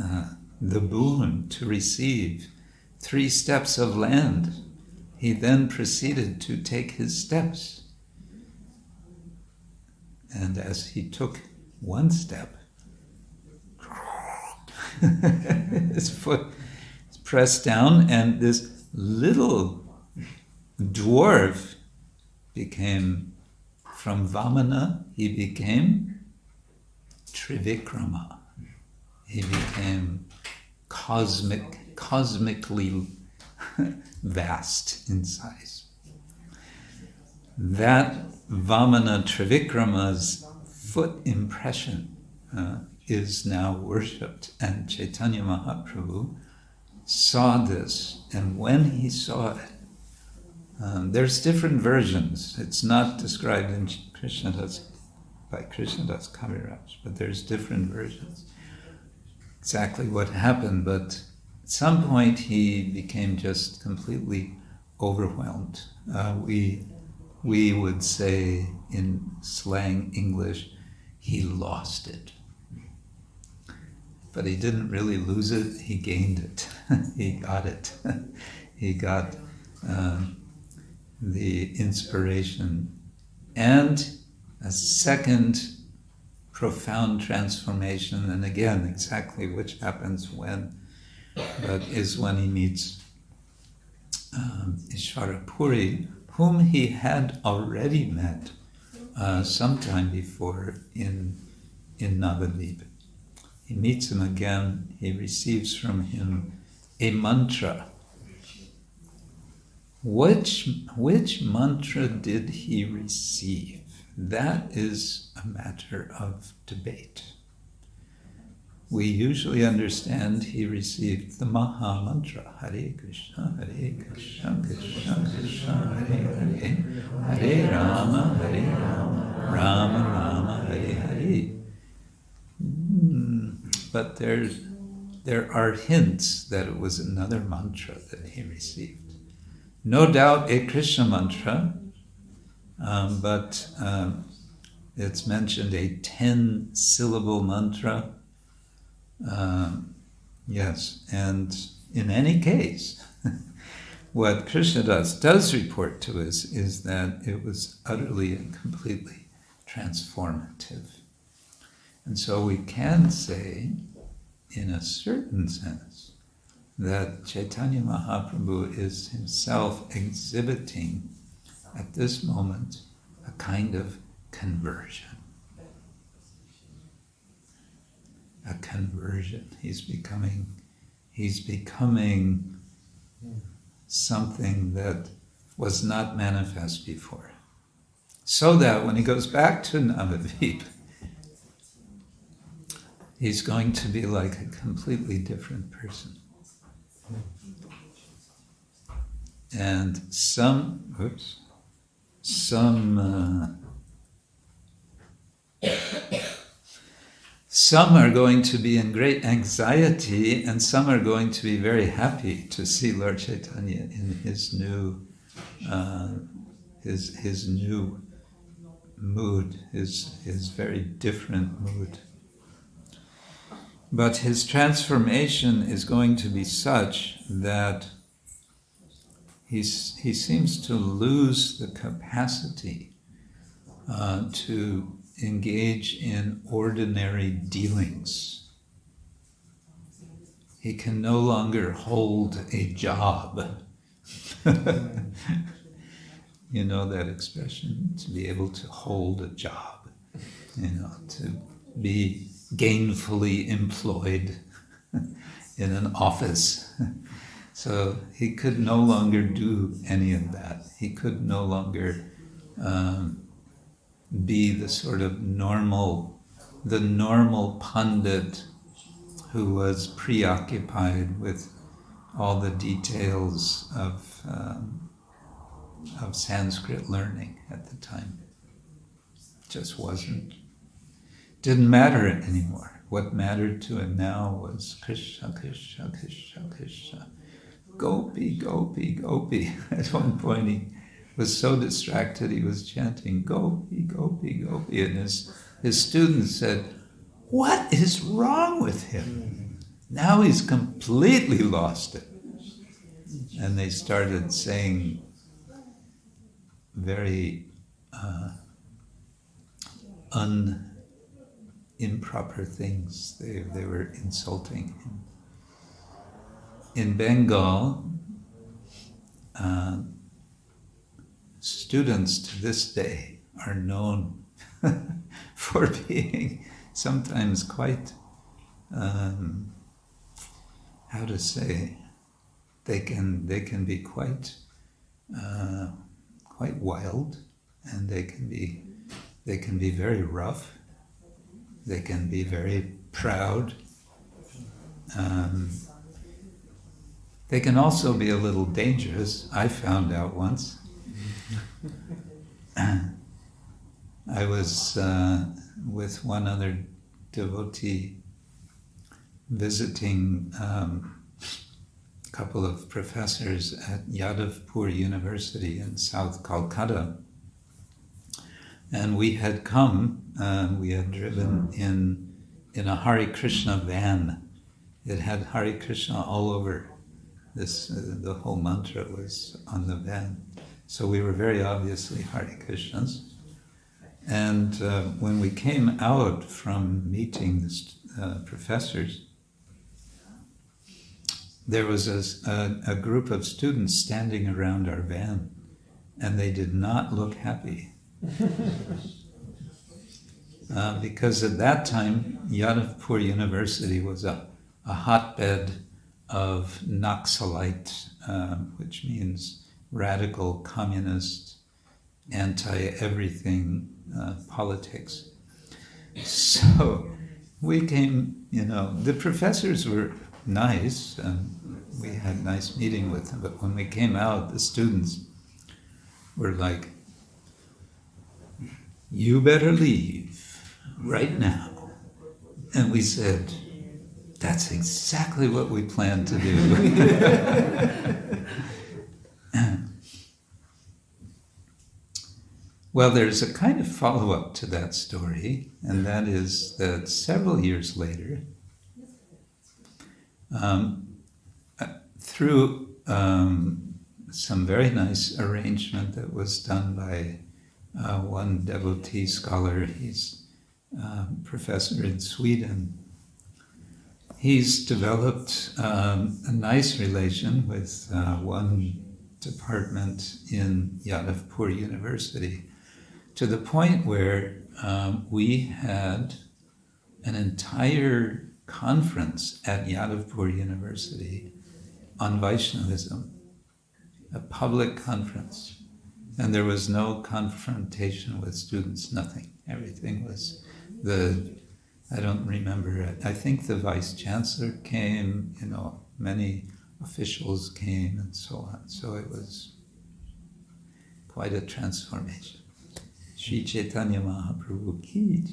[SPEAKER 1] uh, the boon to receive three steps of land, he then proceeded to take his steps. And as he took one step, his foot is pressed down, and this little dwarf became, from Vamana, he became Trivikrama. He became cosmic, cosmically vast in size. That Vamana Trivikrama's foot impression uh, is now worshipped. And Chaitanya Mahaprabhu saw this, and when he saw it, um, there's different versions. It's not described in Krishnadas by Krishnadas Kaviraj, but there's different versions. Exactly what happened, but at some point he became just completely overwhelmed. Uh, we we would say in slang English, he lost it. But he didn't really lose it, he gained it. he got it. he got uh, the inspiration. And a second profound transformation, and again, exactly which happens when, but is when he meets um, whom he had already met uh, sometime before in, in Navadvip. He meets him again, he receives from him a mantra. Which, which mantra did he receive? That is a matter of debate. We usually understand he received the Maha Mantra Hare Krishna, Hare Krishna, Krishna Krishna, Hare Hare, Hare Rama, Hare Rama, Rama Rama, Hare Hare. Mm, but there are hints that it was another mantra that he received. No doubt a Krishna mantra, um, but um, it's mentioned a 10 syllable mantra. Um, yes, and in any case, what Krishna Krishnadas does report to us is that it was utterly and completely transformative. And so we can say, in a certain sense, that Chaitanya Mahaprabhu is himself exhibiting at this moment a kind of conversion. A conversion. He's becoming he's becoming something that was not manifest before. So that when he goes back to Navadvip, he's going to be like a completely different person. And some, oops, some uh, some are going to be in great anxiety and some are going to be very happy to see Lord Chaitanya in his new uh, his his new mood his his very different mood. But his transformation is going to be such that he's, he seems to lose the capacity uh, to engage in ordinary dealings. He can no longer hold a job. you know that expression? To be able to hold a job, you know, to be gainfully employed in an office. So he could no longer do any of that. He could no longer um, be the sort of normal, the normal pundit who was preoccupied with all the details of, um, of Sanskrit learning at the time. Just wasn't, didn't matter anymore. What mattered to him now was Krishna, Krishna, Krishna, Krishna. Gopi, Gopi, Gopi. At one point, he was so distracted he was chanting Gopi, Gopi, Gopi. And his, his students said, What is wrong with him? Now he's completely lost it. And they started saying very uh, un improper things. They, they were insulting him in Bengal, uh, students to this day are known for being sometimes quite, um, how to say, they can they can be quite uh, quite wild, and they can be they can be very rough. They can be very proud. Um, they can also be a little dangerous. I found out once. I was uh, with one other devotee visiting um, a couple of professors at Yadavpur University in South Calcutta. And we had come, uh, we had driven in, in a Hare Krishna van. It had Hare Krishna all over this uh, the whole mantra was on the van. So we were very obviously Hare Krishnas. And uh, when we came out from meeting the uh, professors, there was a, a, a, group of students standing around our van, and they did not look happy. uh, because at that time, Yadavpur University was a, a hotbed of Naxalite, uh, which means radical communist, anti everything uh, politics. So we came, you know, the professors were nice, and we had a nice meeting with them, but when we came out, the students were like, You better leave right now. And we said, that's exactly what we plan to do. well, there's a kind of follow up to that story, and that is that several years later, um, uh, through um, some very nice arrangement that was done by uh, one devotee scholar, he's a uh, professor in Sweden he's developed um, a nice relation with uh, one department in Yadavpur University to the point where um, we had an entire conference at Yadavpur University on Vaishnavism, a public conference. And there was no confrontation with students, nothing. Everything was the I don't remember. I think the vice chancellor came, you know, many officials came and so on. So it was quite a transformation. Sri Chaitanya Mahaprabhu ki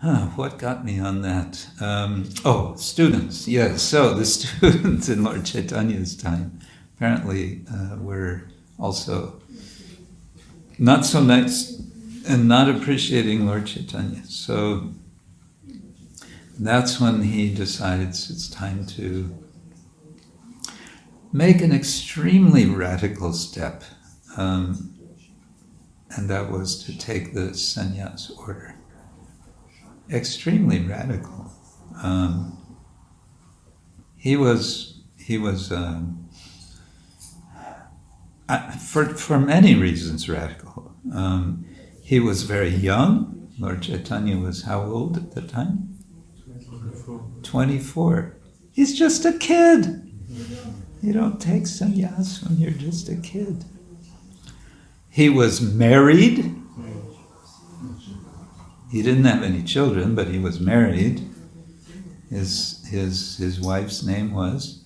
[SPEAKER 1] huh, What got me on that? Um, oh, students, yes. So the students in Lord Chaitanya's time apparently uh, were also not so nice and not appreciating Lord Chaitanya. So that's when he decides it's time to make an extremely radical step, um, and that was to take the sannyas order. Extremely radical. Um, he was he was um, for for many reasons radical. Um, he was very young. Lord Chaitanya was how old at the time? 24. He's just a kid. You don't take sannyas when you're just a kid. He was married. He didn't have any children, but he was married. His, his, his wife's name was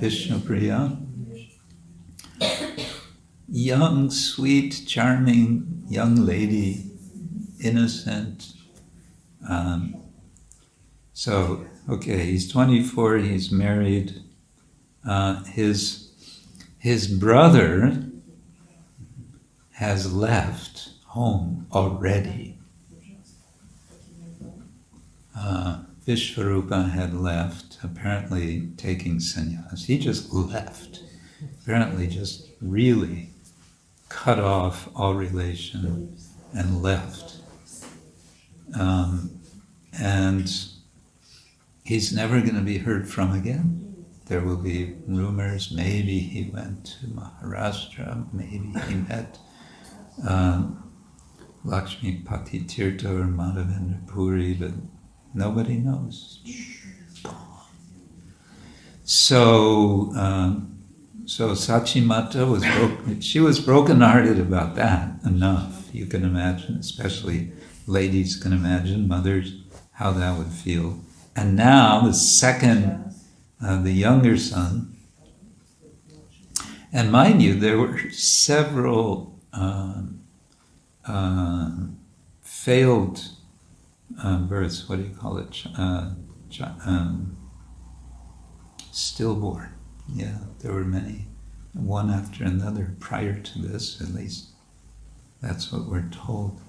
[SPEAKER 1] Vishnupriya. Young, sweet, charming young lady, innocent. Um, so, okay, he's 24, he's married. Uh, his, his brother has left home already. Uh, Vishvarupa had left, apparently taking sannyas. He just left, apparently just really cut off all relation and left. Um, and he's never going to be heard from again. There will be rumors, maybe he went to Maharashtra, maybe he met um, Lakshmi Pati Tirtha or Madhavendra Puri, but nobody knows. So, um, so Sachimata was broken. She was brokenhearted about that enough. You can imagine, especially ladies can imagine, mothers, how that would feel. And now the second, uh, the younger son. And mind you, there were several um, uh, failed uh, births. What do you call it? Uh, um, stillborn. Yeah, there were many, one after another prior to this, at least. That's what we're told.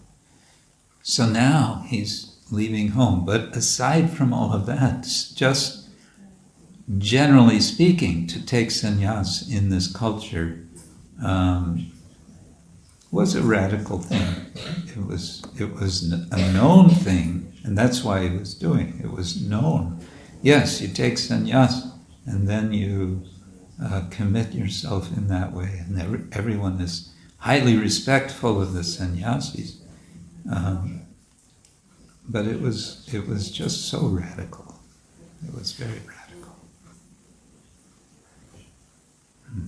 [SPEAKER 1] So now he's leaving home. But aside from all of that, just generally speaking, to take sannyas in this culture um, was a radical thing. It was it was a known thing, and that's why he was doing. It was known. Yes, you take sannyas, and then you uh, commit yourself in that way, and every, everyone is highly respectful of the sannyasis. Um, but it was it was just so radical. It was very radical. Hmm.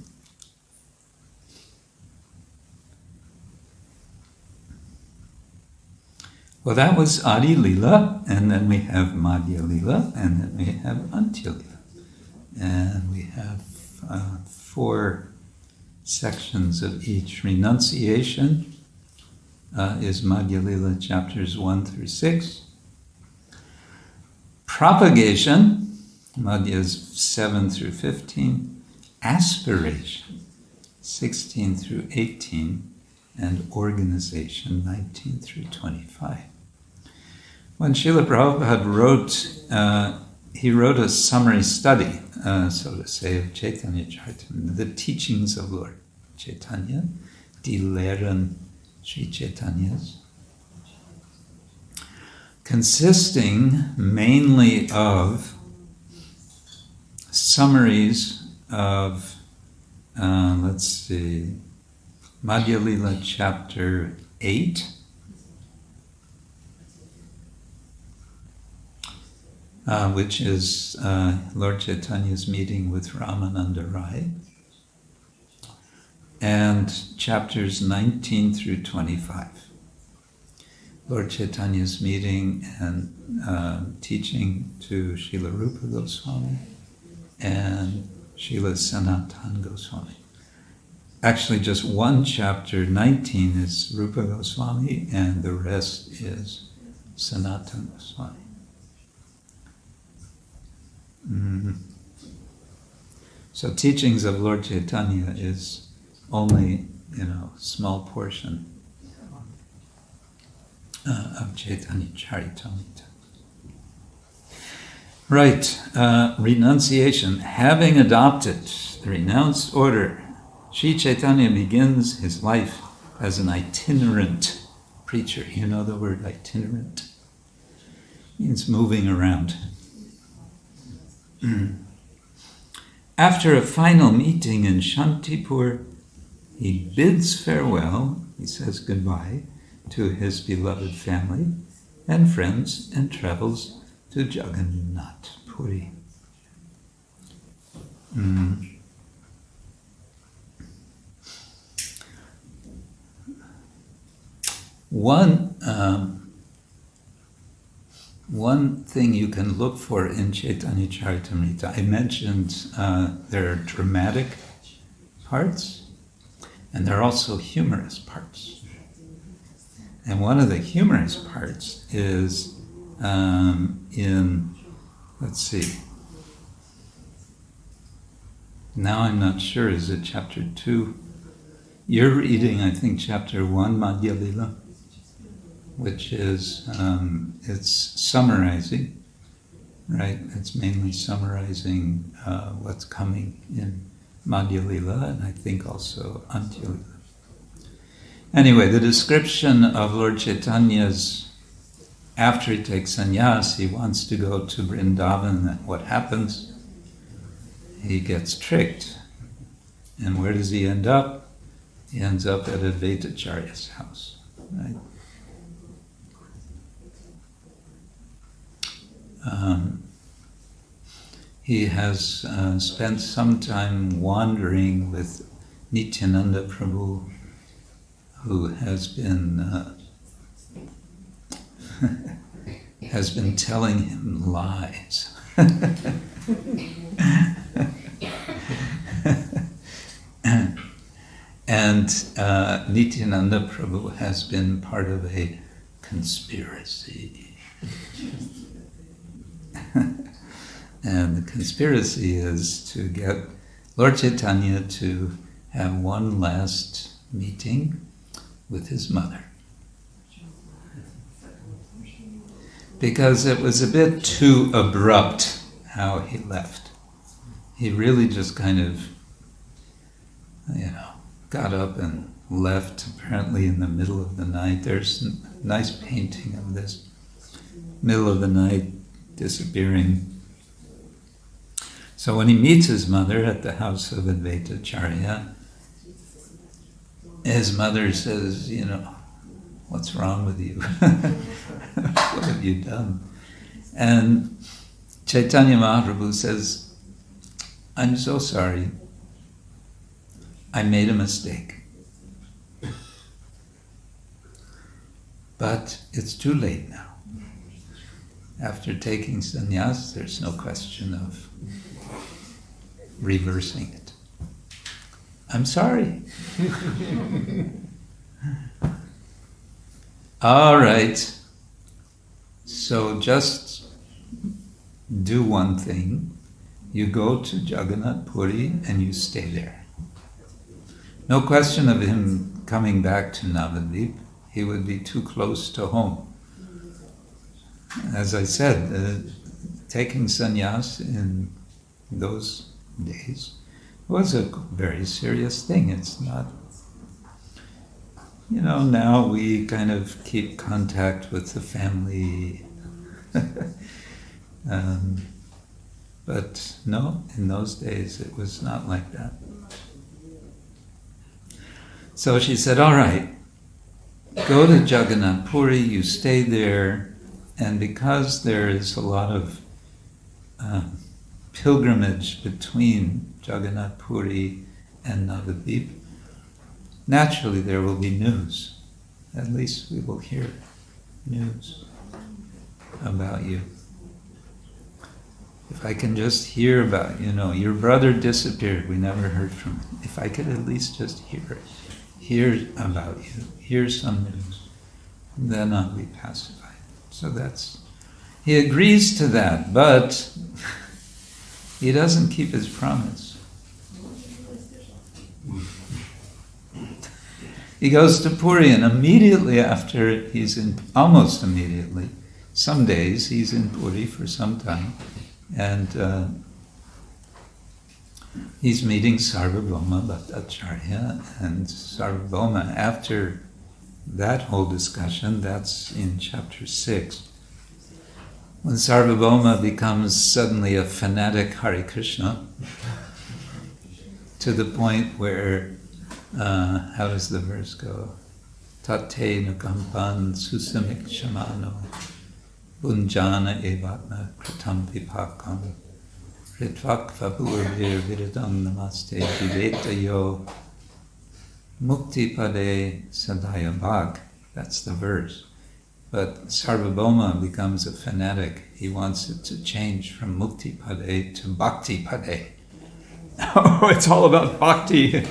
[SPEAKER 1] Well, that was Adi Lila, and then we have Madhya Lila, and then we have Antya Lila. And we have uh, four sections of each. Renunciation uh, is Madhya Lila chapters 1 through 6. Propagation, Madhyas 7 through 15. Aspiration, 16 through 18. And organization, 19 through 25. When Srila Prabhupada wrote, uh, he wrote a summary study, uh, so to say, of Chaitanya Charitamrita, the teachings of Lord Chaitanya, die Lehren Sri Chaitanya's, consisting mainly of summaries of, uh, let's see, Madhya Lila chapter 8. Uh, which is uh, Lord Chaitanya's meeting with Ramananda Rai, and chapters 19 through 25. Lord Chaitanya's meeting and uh, teaching to Srila Rupa Goswami and Srila Sanatan Goswami. Actually, just one chapter, 19, is Rupa Goswami, and the rest is Sanatan Goswami. Mm. So, teachings of Lord Chaitanya is only, you know, small portion uh, of Chaitanya Charitamrita. Right, uh, renunciation. Having adopted the renounced order, Sri Chaitanya begins his life as an itinerant preacher. You know the word itinerant? means moving around. After a final meeting in Shantipur, he bids farewell, he says goodbye, to his beloved family and friends and travels to Jagannath Puri. Mm. One um, one thing you can look for in Chaitanya Charitamrita, I mentioned uh, there are dramatic parts and there are also humorous parts. And one of the humorous parts is um, in, let's see, now I'm not sure, is it chapter 2? You're reading, I think, chapter 1, Madhya Lila which is um, it's summarizing, right? It's mainly summarizing uh, what's coming in Madhya Lila and I think also Antya Lila. Anyway, the description of Lord Chaitanya's after he takes sannyas, he wants to go to Vrindavan, and what happens? He gets tricked. And where does he end up? He ends up at Advaitacharya's house, right? Um, he has uh, spent some time wandering with Nityananda Prabhu, who has been uh, has been telling him lies. and uh, Nityananda Prabhu has been part of a conspiracy. and the conspiracy is to get Lord Chaitanya to have one last meeting with his mother. Because it was a bit too abrupt how he left. He really just kind of, you know, got up and left apparently in the middle of the night. There's a nice painting of this. Middle of the night, disappearing. So when he meets his mother at the house of Advaita Advaitacharya, his mother says, you know, what's wrong with you? what have you done? And Chaitanya Mahaprabhu says, I'm so sorry. I made a mistake. But it's too late now after taking sannyas, there's no question of reversing it. I'm sorry. All right. So just do one thing. You go to Jagannath Puri and you stay there. No question of him coming back to Navadvip. He would be too close to home as I said, uh, taking sannyas in those days was a very serious thing. It's not, you know, now we kind of keep contact with the family. um, but no, in those days it was not like that. So she said, All right, go to Jagannath Puri, you stay there and because there is a lot of uh, pilgrimage between Jagannath Puri and Navadvip, naturally there will be news. At least we will hear news about you. If I can just hear about, you know, your brother disappeared, we never heard from him. If I could at least just hear, hear about you, hear some news, then I'll be pacified. So that's, he agrees to that, but he doesn't keep his promise. he goes to Puri, and immediately after he's in, almost immediately, some days he's in Puri for some time, and uh, he's meeting Sarvabhauma Bhattacharya, and Sarvabhauma, after that whole discussion, that's in chapter 6, when Sarvabhauma becomes suddenly a fanatic Hare Krishna, to the point where, uh, how does the verse go? Tate nukampan susamik shamano bunjana evatma kritam vipakam ritvak vabhurvir viridam namaste viveta yo mukti pade sadaya bhag. That's the verse. But Sarvabhauma becomes a fanatic. He wants it to change from mukti pade to bhakti pade. Oh, it's all about bhakti.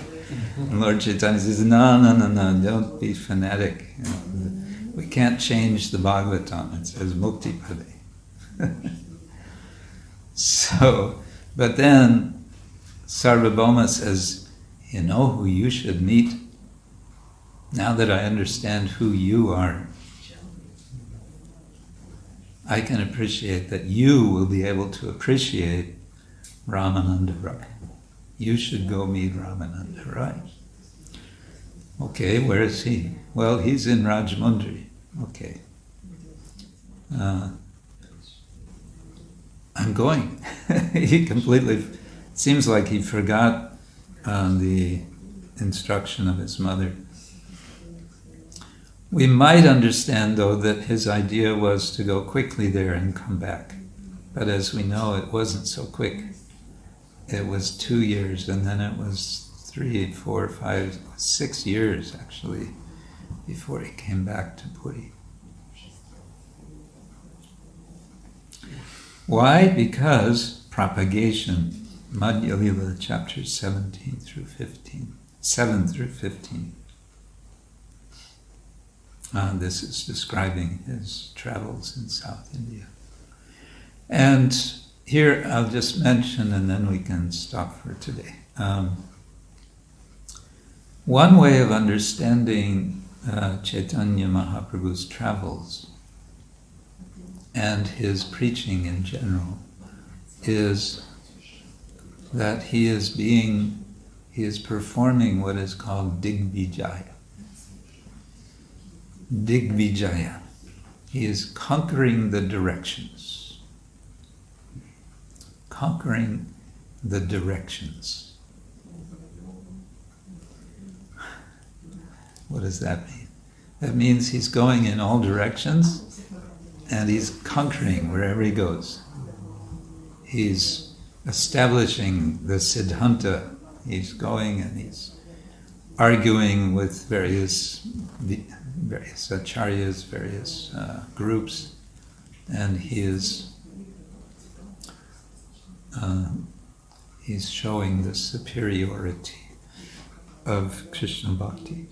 [SPEAKER 1] And Lord Chaitanya says, no, no, no, no, don't be fanatic. You know, we can't change the Bhagavatam. It says mukti pade. so, but then Sarvabhauma says, you know who you should meet? Now that I understand who you are, I can appreciate that you will be able to appreciate Ramananda Rai. You should go meet Ramananda Rai. Okay, where is he? Well, he's in Rajmundri. Okay. Uh, I'm going. he completely seems like he forgot uh, the instruction of his mother. We might understand, though, that his idea was to go quickly there and come back. But as we know, it wasn't so quick. It was two years, and then it was three, four, five, six years actually before he came back to Puri. Why? Because propagation, Madhya Lila, chapters 17 through 15, 7 through 15. Uh, this is describing his travels in South India. And here I'll just mention, and then we can stop for today. Um, one way of understanding uh, Chaitanya Mahaprabhu's travels and his preaching in general is that he is being, he is performing what is called Digvijaya. Digvijaya. He is conquering the directions. Conquering the directions. What does that mean? That means he's going in all directions and he's conquering wherever he goes. He's establishing the Siddhanta. He's going and he's arguing with various various acharyas, various uh, groups, and he is uh, he's showing the superiority of Krishna Bhakti.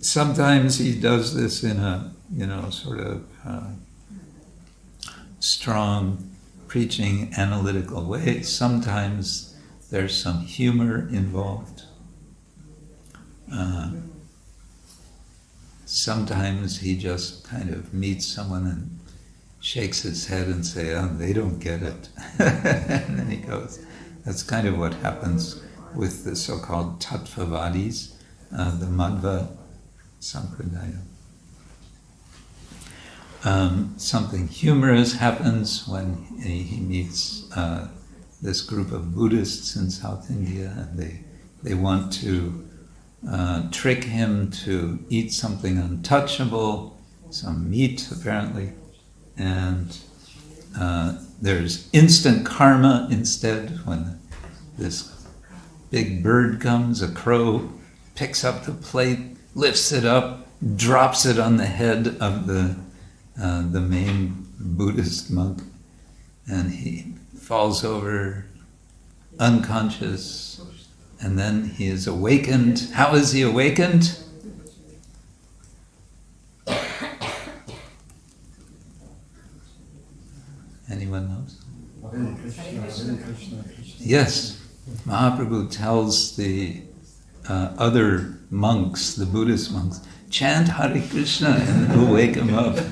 [SPEAKER 1] Sometimes he does this in a you know sort of uh, strong preaching analytical way. Sometimes there's some humor involved. Uh, sometimes he just kind of meets someone and shakes his head and say, "Oh, they don't get it," and then he goes. That's kind of what happens with the so-called Tattvavadis, uh, the Madhva Sampradaya. Um, something humorous happens when he, he meets uh, this group of Buddhists in South India, and they they want to uh, trick him to eat something untouchable, some meat apparently, and uh, there's instant karma instead when this big bird comes, a crow picks up the plate, lifts it up, drops it on the head of the uh, the main Buddhist monk, and he falls over unconscious and then he is awakened. How is he awakened? Anyone knows? Yes, Mahaprabhu tells the uh, other monks, the Buddhist monks, chant Hare Krishna and it'll wake him up.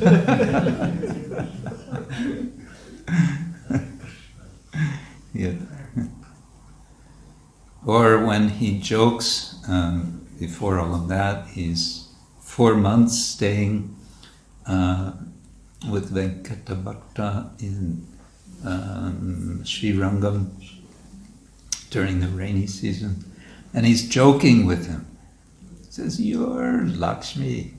[SPEAKER 1] yeah. Or when he jokes, um, before all of that, he's four months staying uh, with Venkata Bhakta in um, Sri Rangam during the rainy season, and he's joking with him. He says, You're Lakshmi.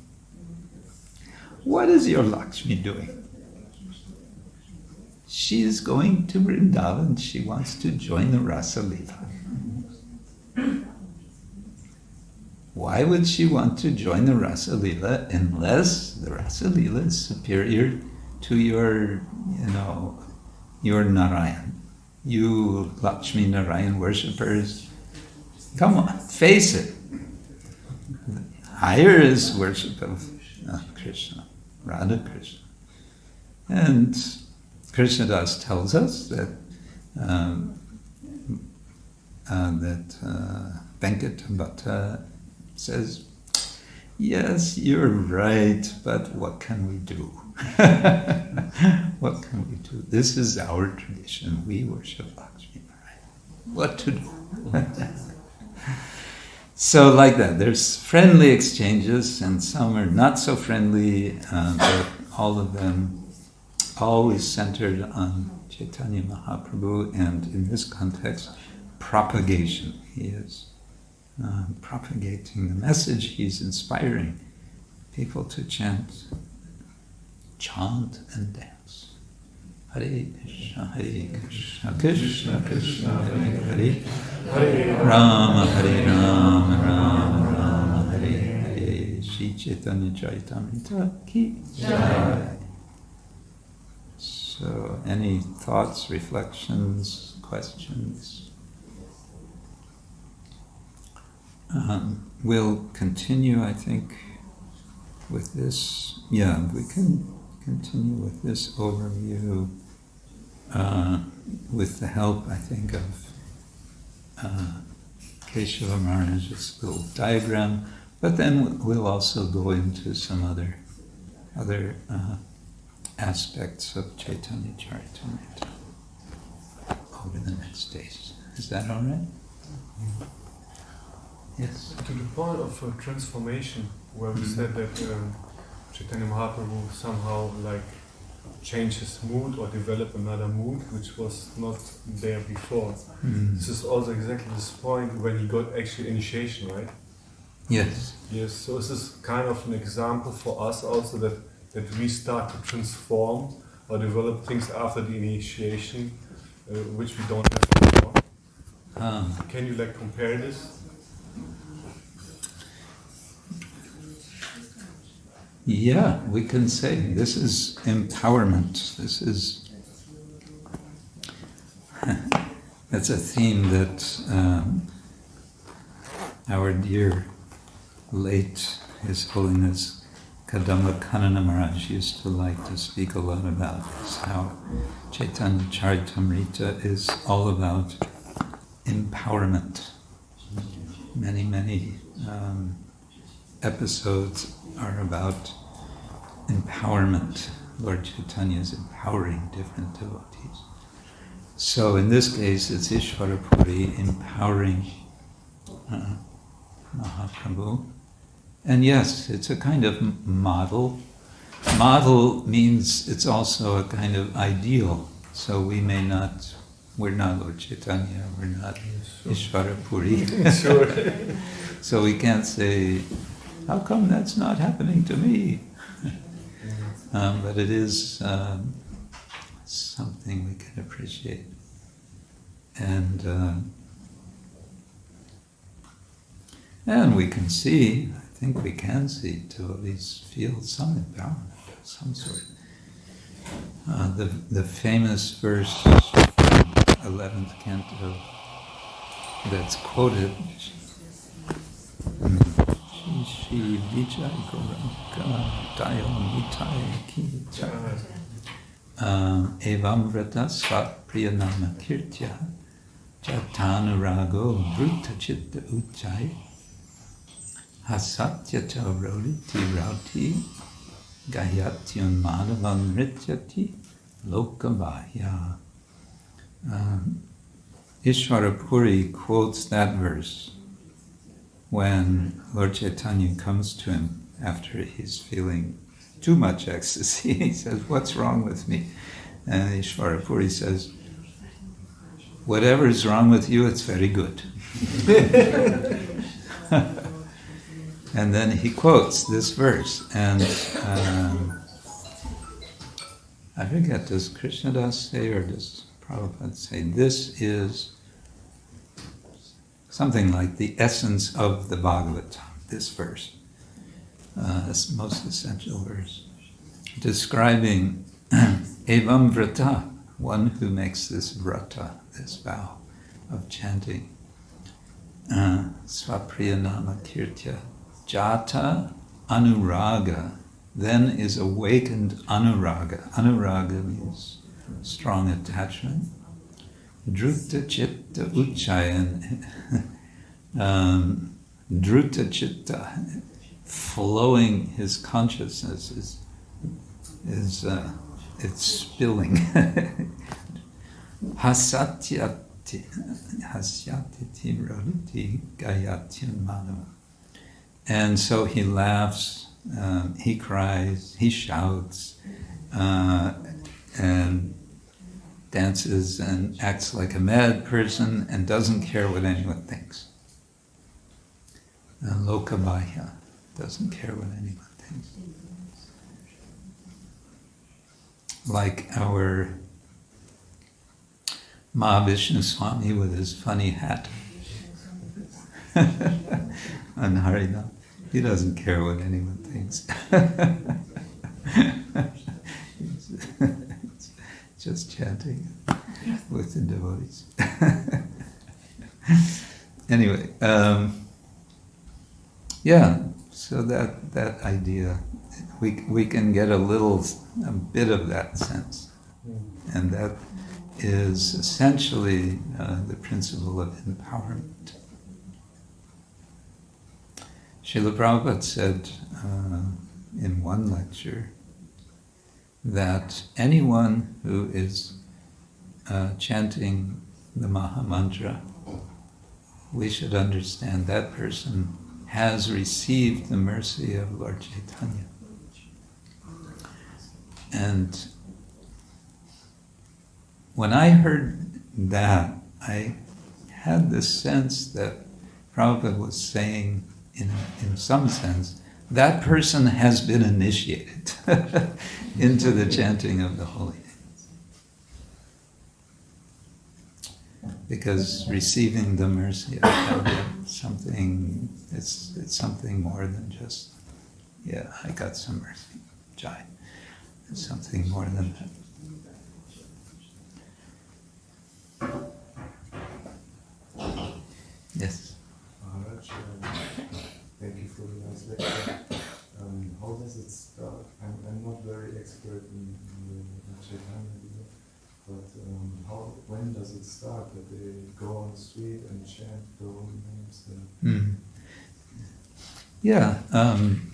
[SPEAKER 1] What is your Lakshmi doing? She is going to Vrindavan. She wants to join the Rasa Leela. Why would she want to join the Rasa Leela unless the Rasa Leela is superior to your, you know, your Narayan? You Lakshmi Narayan worshippers, come on, face it. Higher is worship of Krishna, Radha Krishna. And Krishnadas tells us that um, uh, that uh, Venkata says, Yes, you're right, but what can we do? what can we do? This is our tradition. We worship Lakshmi. What to do? so, like that, there's friendly exchanges, and some are not so friendly, uh, but all of them always centered on Chaitanya Mahaprabhu, and in this context, propagation. He is uh, propagating the message, he's inspiring people to chant, chant and dance. Hare Krishna, Hare Krishna, Krishna Krishna, Hare Hare, Hare Rama, Hare Rama, Rama Rama, Hare Hare, Shri Chaitanya Charitamrita ki. So, any thoughts, reflections, questions? Um, we'll continue, I think, with this. Yeah, we can continue with this overview uh, with the help, I think, of uh, Keshava Maharaj's little diagram. But then we'll also go into some other other uh, aspects of Chaitanya Charitamrita over the next days. Is that all right? Yes.
[SPEAKER 5] To the point of uh, transformation, where we said that um, Chaitanya Mahaprabhu somehow like changed his mood or developed another mood which was not there before.
[SPEAKER 1] Mm.
[SPEAKER 5] This is also exactly this point when he got actually initiation, right?
[SPEAKER 1] Yes.
[SPEAKER 5] Yes. So this is kind of an example for us also that that we start to transform or develop things after the initiation, uh, which we don't have before.
[SPEAKER 1] Um,
[SPEAKER 5] Can you like compare this?
[SPEAKER 1] Yeah, we can say this is empowerment. This is that's a theme that um, our dear late His Holiness Kadamba Kanana Maharaj used to like to speak a lot about. Is how Chaitanya Charitamrita is all about empowerment. Many, many um, episodes are about empowerment. Lord Chaitanya is empowering different devotees. So in this case, it's Ishvarapuri empowering uh, Mahaprabhu. And yes, it's a kind of model. Model means it's also a kind of ideal. So we may not, we're not Lord Chaitanya, we're not Ishvarapuri.
[SPEAKER 5] sure.
[SPEAKER 1] So we can't say, how come that's not happening to me? um, but it is um, something we can appreciate. And, uh, and we can see, I think we can see, to at least feel some empowerment of some sort. Uh, the, the famous verse from 11th canto that's quoted Shri Shri Vijay Gauranga Dayo Nitai Ki Jai. Um, Evam Vrata Svat Priyanama Kirtya Jatanu Rago Vrutta Chitta Ujjai Hasatyata Roditi Rauti Gayatyam Madhavam Rityati Lokavahya. Um, Ishvarapuri quotes that verse when Lord Chaitanya comes to him after he's feeling too much ecstasy. he says, What's wrong with me? And Ishvarapuri says, Whatever is wrong with you, it's very good. and then he quotes this verse, and um, I forget, does Krishnadas say or does Prabhupada say, this is something like the essence of the Bhagavatam, this verse, uh, this most essential verse, describing Evam Vrata, one who makes this vrata, this vow of chanting. Uh, Svapriyanama Kirtya Jata Anuraga, then is awakened Anuraga. Anuraga means strong attachment. Druta Chitta Uchayan, um, Druta Chitta, flowing his consciousness is, is uh, it's spilling. Hasatyati, hasyatiti roditi gayatyam manava. And so he laughs, um, he cries, he shouts, uh, and dances and acts like a mad person and doesn't care what anyone thinks. And Lokabhaya doesn't care what anyone thinks. Like our Mahavishnu Swami with his funny hat on Harinam. He doesn't care what anyone thinks. just chanting with the devotees. anyway, um, yeah. So that that idea, we we can get a little, a bit of that sense, and that is essentially uh, the principle of empowerment. Srila Prabhupada said uh, in one lecture that anyone who is uh, chanting the Maha Mantra, we should understand that person has received the mercy of Lord Chaitanya. And when I heard that, I had this sense that Prabhupada was saying, in, in some sense, that person has been initiated into the chanting of the holy names. Because receiving the mercy of God something it's it's something more than just yeah, I got some mercy. Jai. It's something more than that. Yes.
[SPEAKER 6] Maharaj, um, thank you for the nice lecture. Um, how does it start? I'm, I'm not very expert in, in the Chaitanya Lila, but um, how, when does that they go on the street and chant the holy names?
[SPEAKER 1] Mm. Yeah. Um,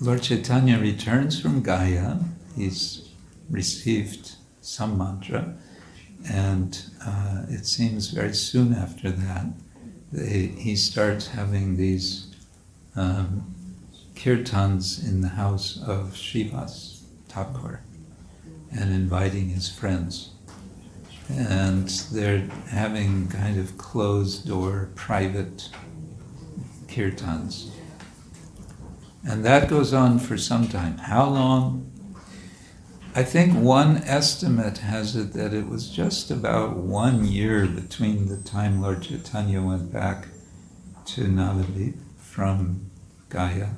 [SPEAKER 1] Lord Chaitanya returns from Gaya. He's received some mantra, and uh, it seems very soon after that, they, he starts having these um, kirtans in the house of Srivas Thakur and inviting his friends. And they're having kind of closed door, private kirtans. And that goes on for some time. How long? I think one estimate has it that it was just about one year between the time Lord Chaitanya went back to Navadvip from Gaya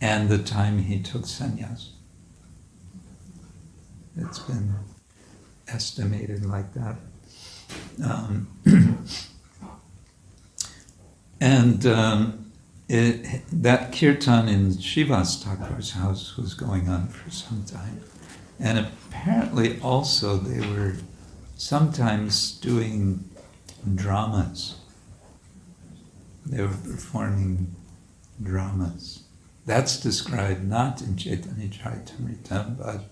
[SPEAKER 1] and the time he took sannyas. It's been estimated like that. Um, and um, it, that kirtan in Srivas Thakur's house was going on for some time. And apparently also they were sometimes doing dramas they were performing dramas. That's described not in Chaitanya Charitamrita, but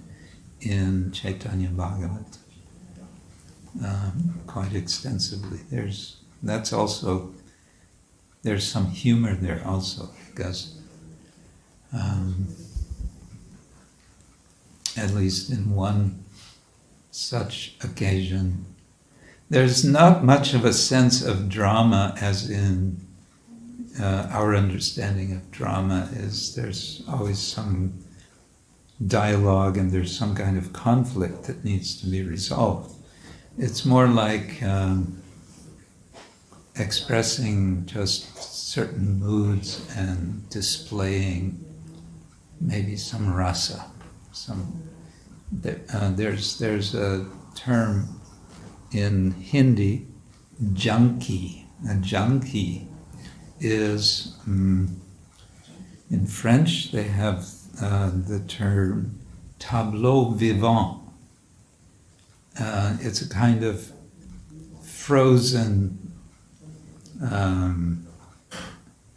[SPEAKER 1] in Chaitanya Bhagavat um, quite extensively. There's that's also there's some humor there also because um, at least in one such occasion, there's not much of a sense of drama as in uh, our understanding of drama is there's always some dialogue and there's some kind of conflict that needs to be resolved. It's more like um, expressing just certain moods and displaying maybe some rasa, some. Uh, there's there's a term in Hindi, jhanki. A jhanki is um, in French they have uh, the term tableau vivant. Uh, it's a kind of frozen um,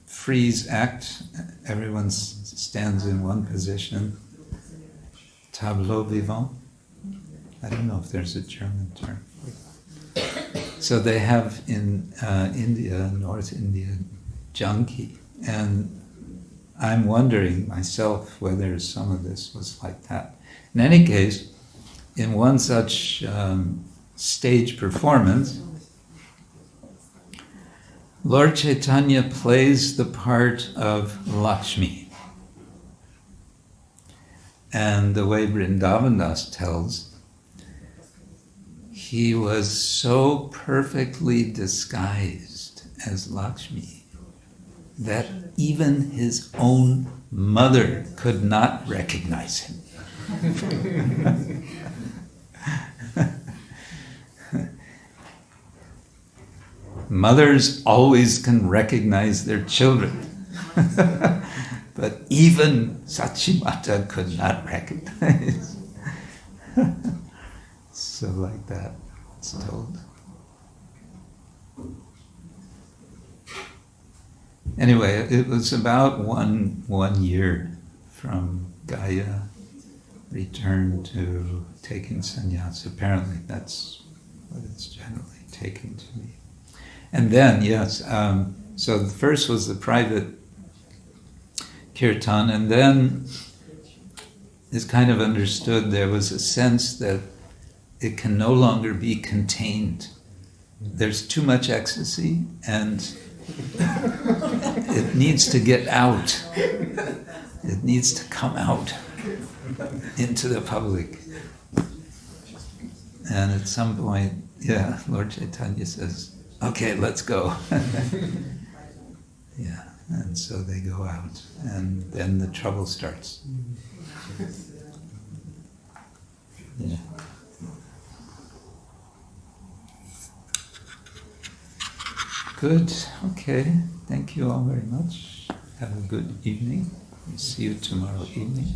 [SPEAKER 1] freeze act. Everyone stands in one position. Tableau vivant. I don't know if there's a German term. So they have in uh, India, North India, jhanki, and I'm wondering myself whether some of this was like that. In any case, in one such um, stage performance, Lord Chaitanya plays the part of Lakshmi. And the way Vrindavan Das tells, he was so perfectly disguised as Lakshmi that even his own mother could not recognize him. Mothers always can recognize their children. but even Sachimata could not recognize. so, like that, it's told. Anyway, it was about one one year from Gaya return to taking sannyas. Apparently, that's what it's generally taken to be. And then, yes, um, so the first was the private kirtan, and then it's kind of understood there was a sense that it can no longer be contained. There's too much ecstasy, and it needs to get out. It needs to come out into the public. And at some point, yeah, Lord Chaitanya says, okay, let's go. yeah, and so they go out, and then the trouble starts. Yeah. Good, okay. Thank you all very much. Have a good evening. See you tomorrow evening.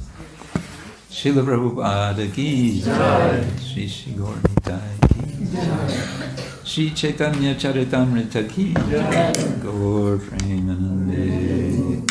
[SPEAKER 1] Srila Prabhupada ki jai, Shri Shri Gaur Nitai ki jai, Shri Chaitanya Charitamrita ki jai, Gaur Premanande.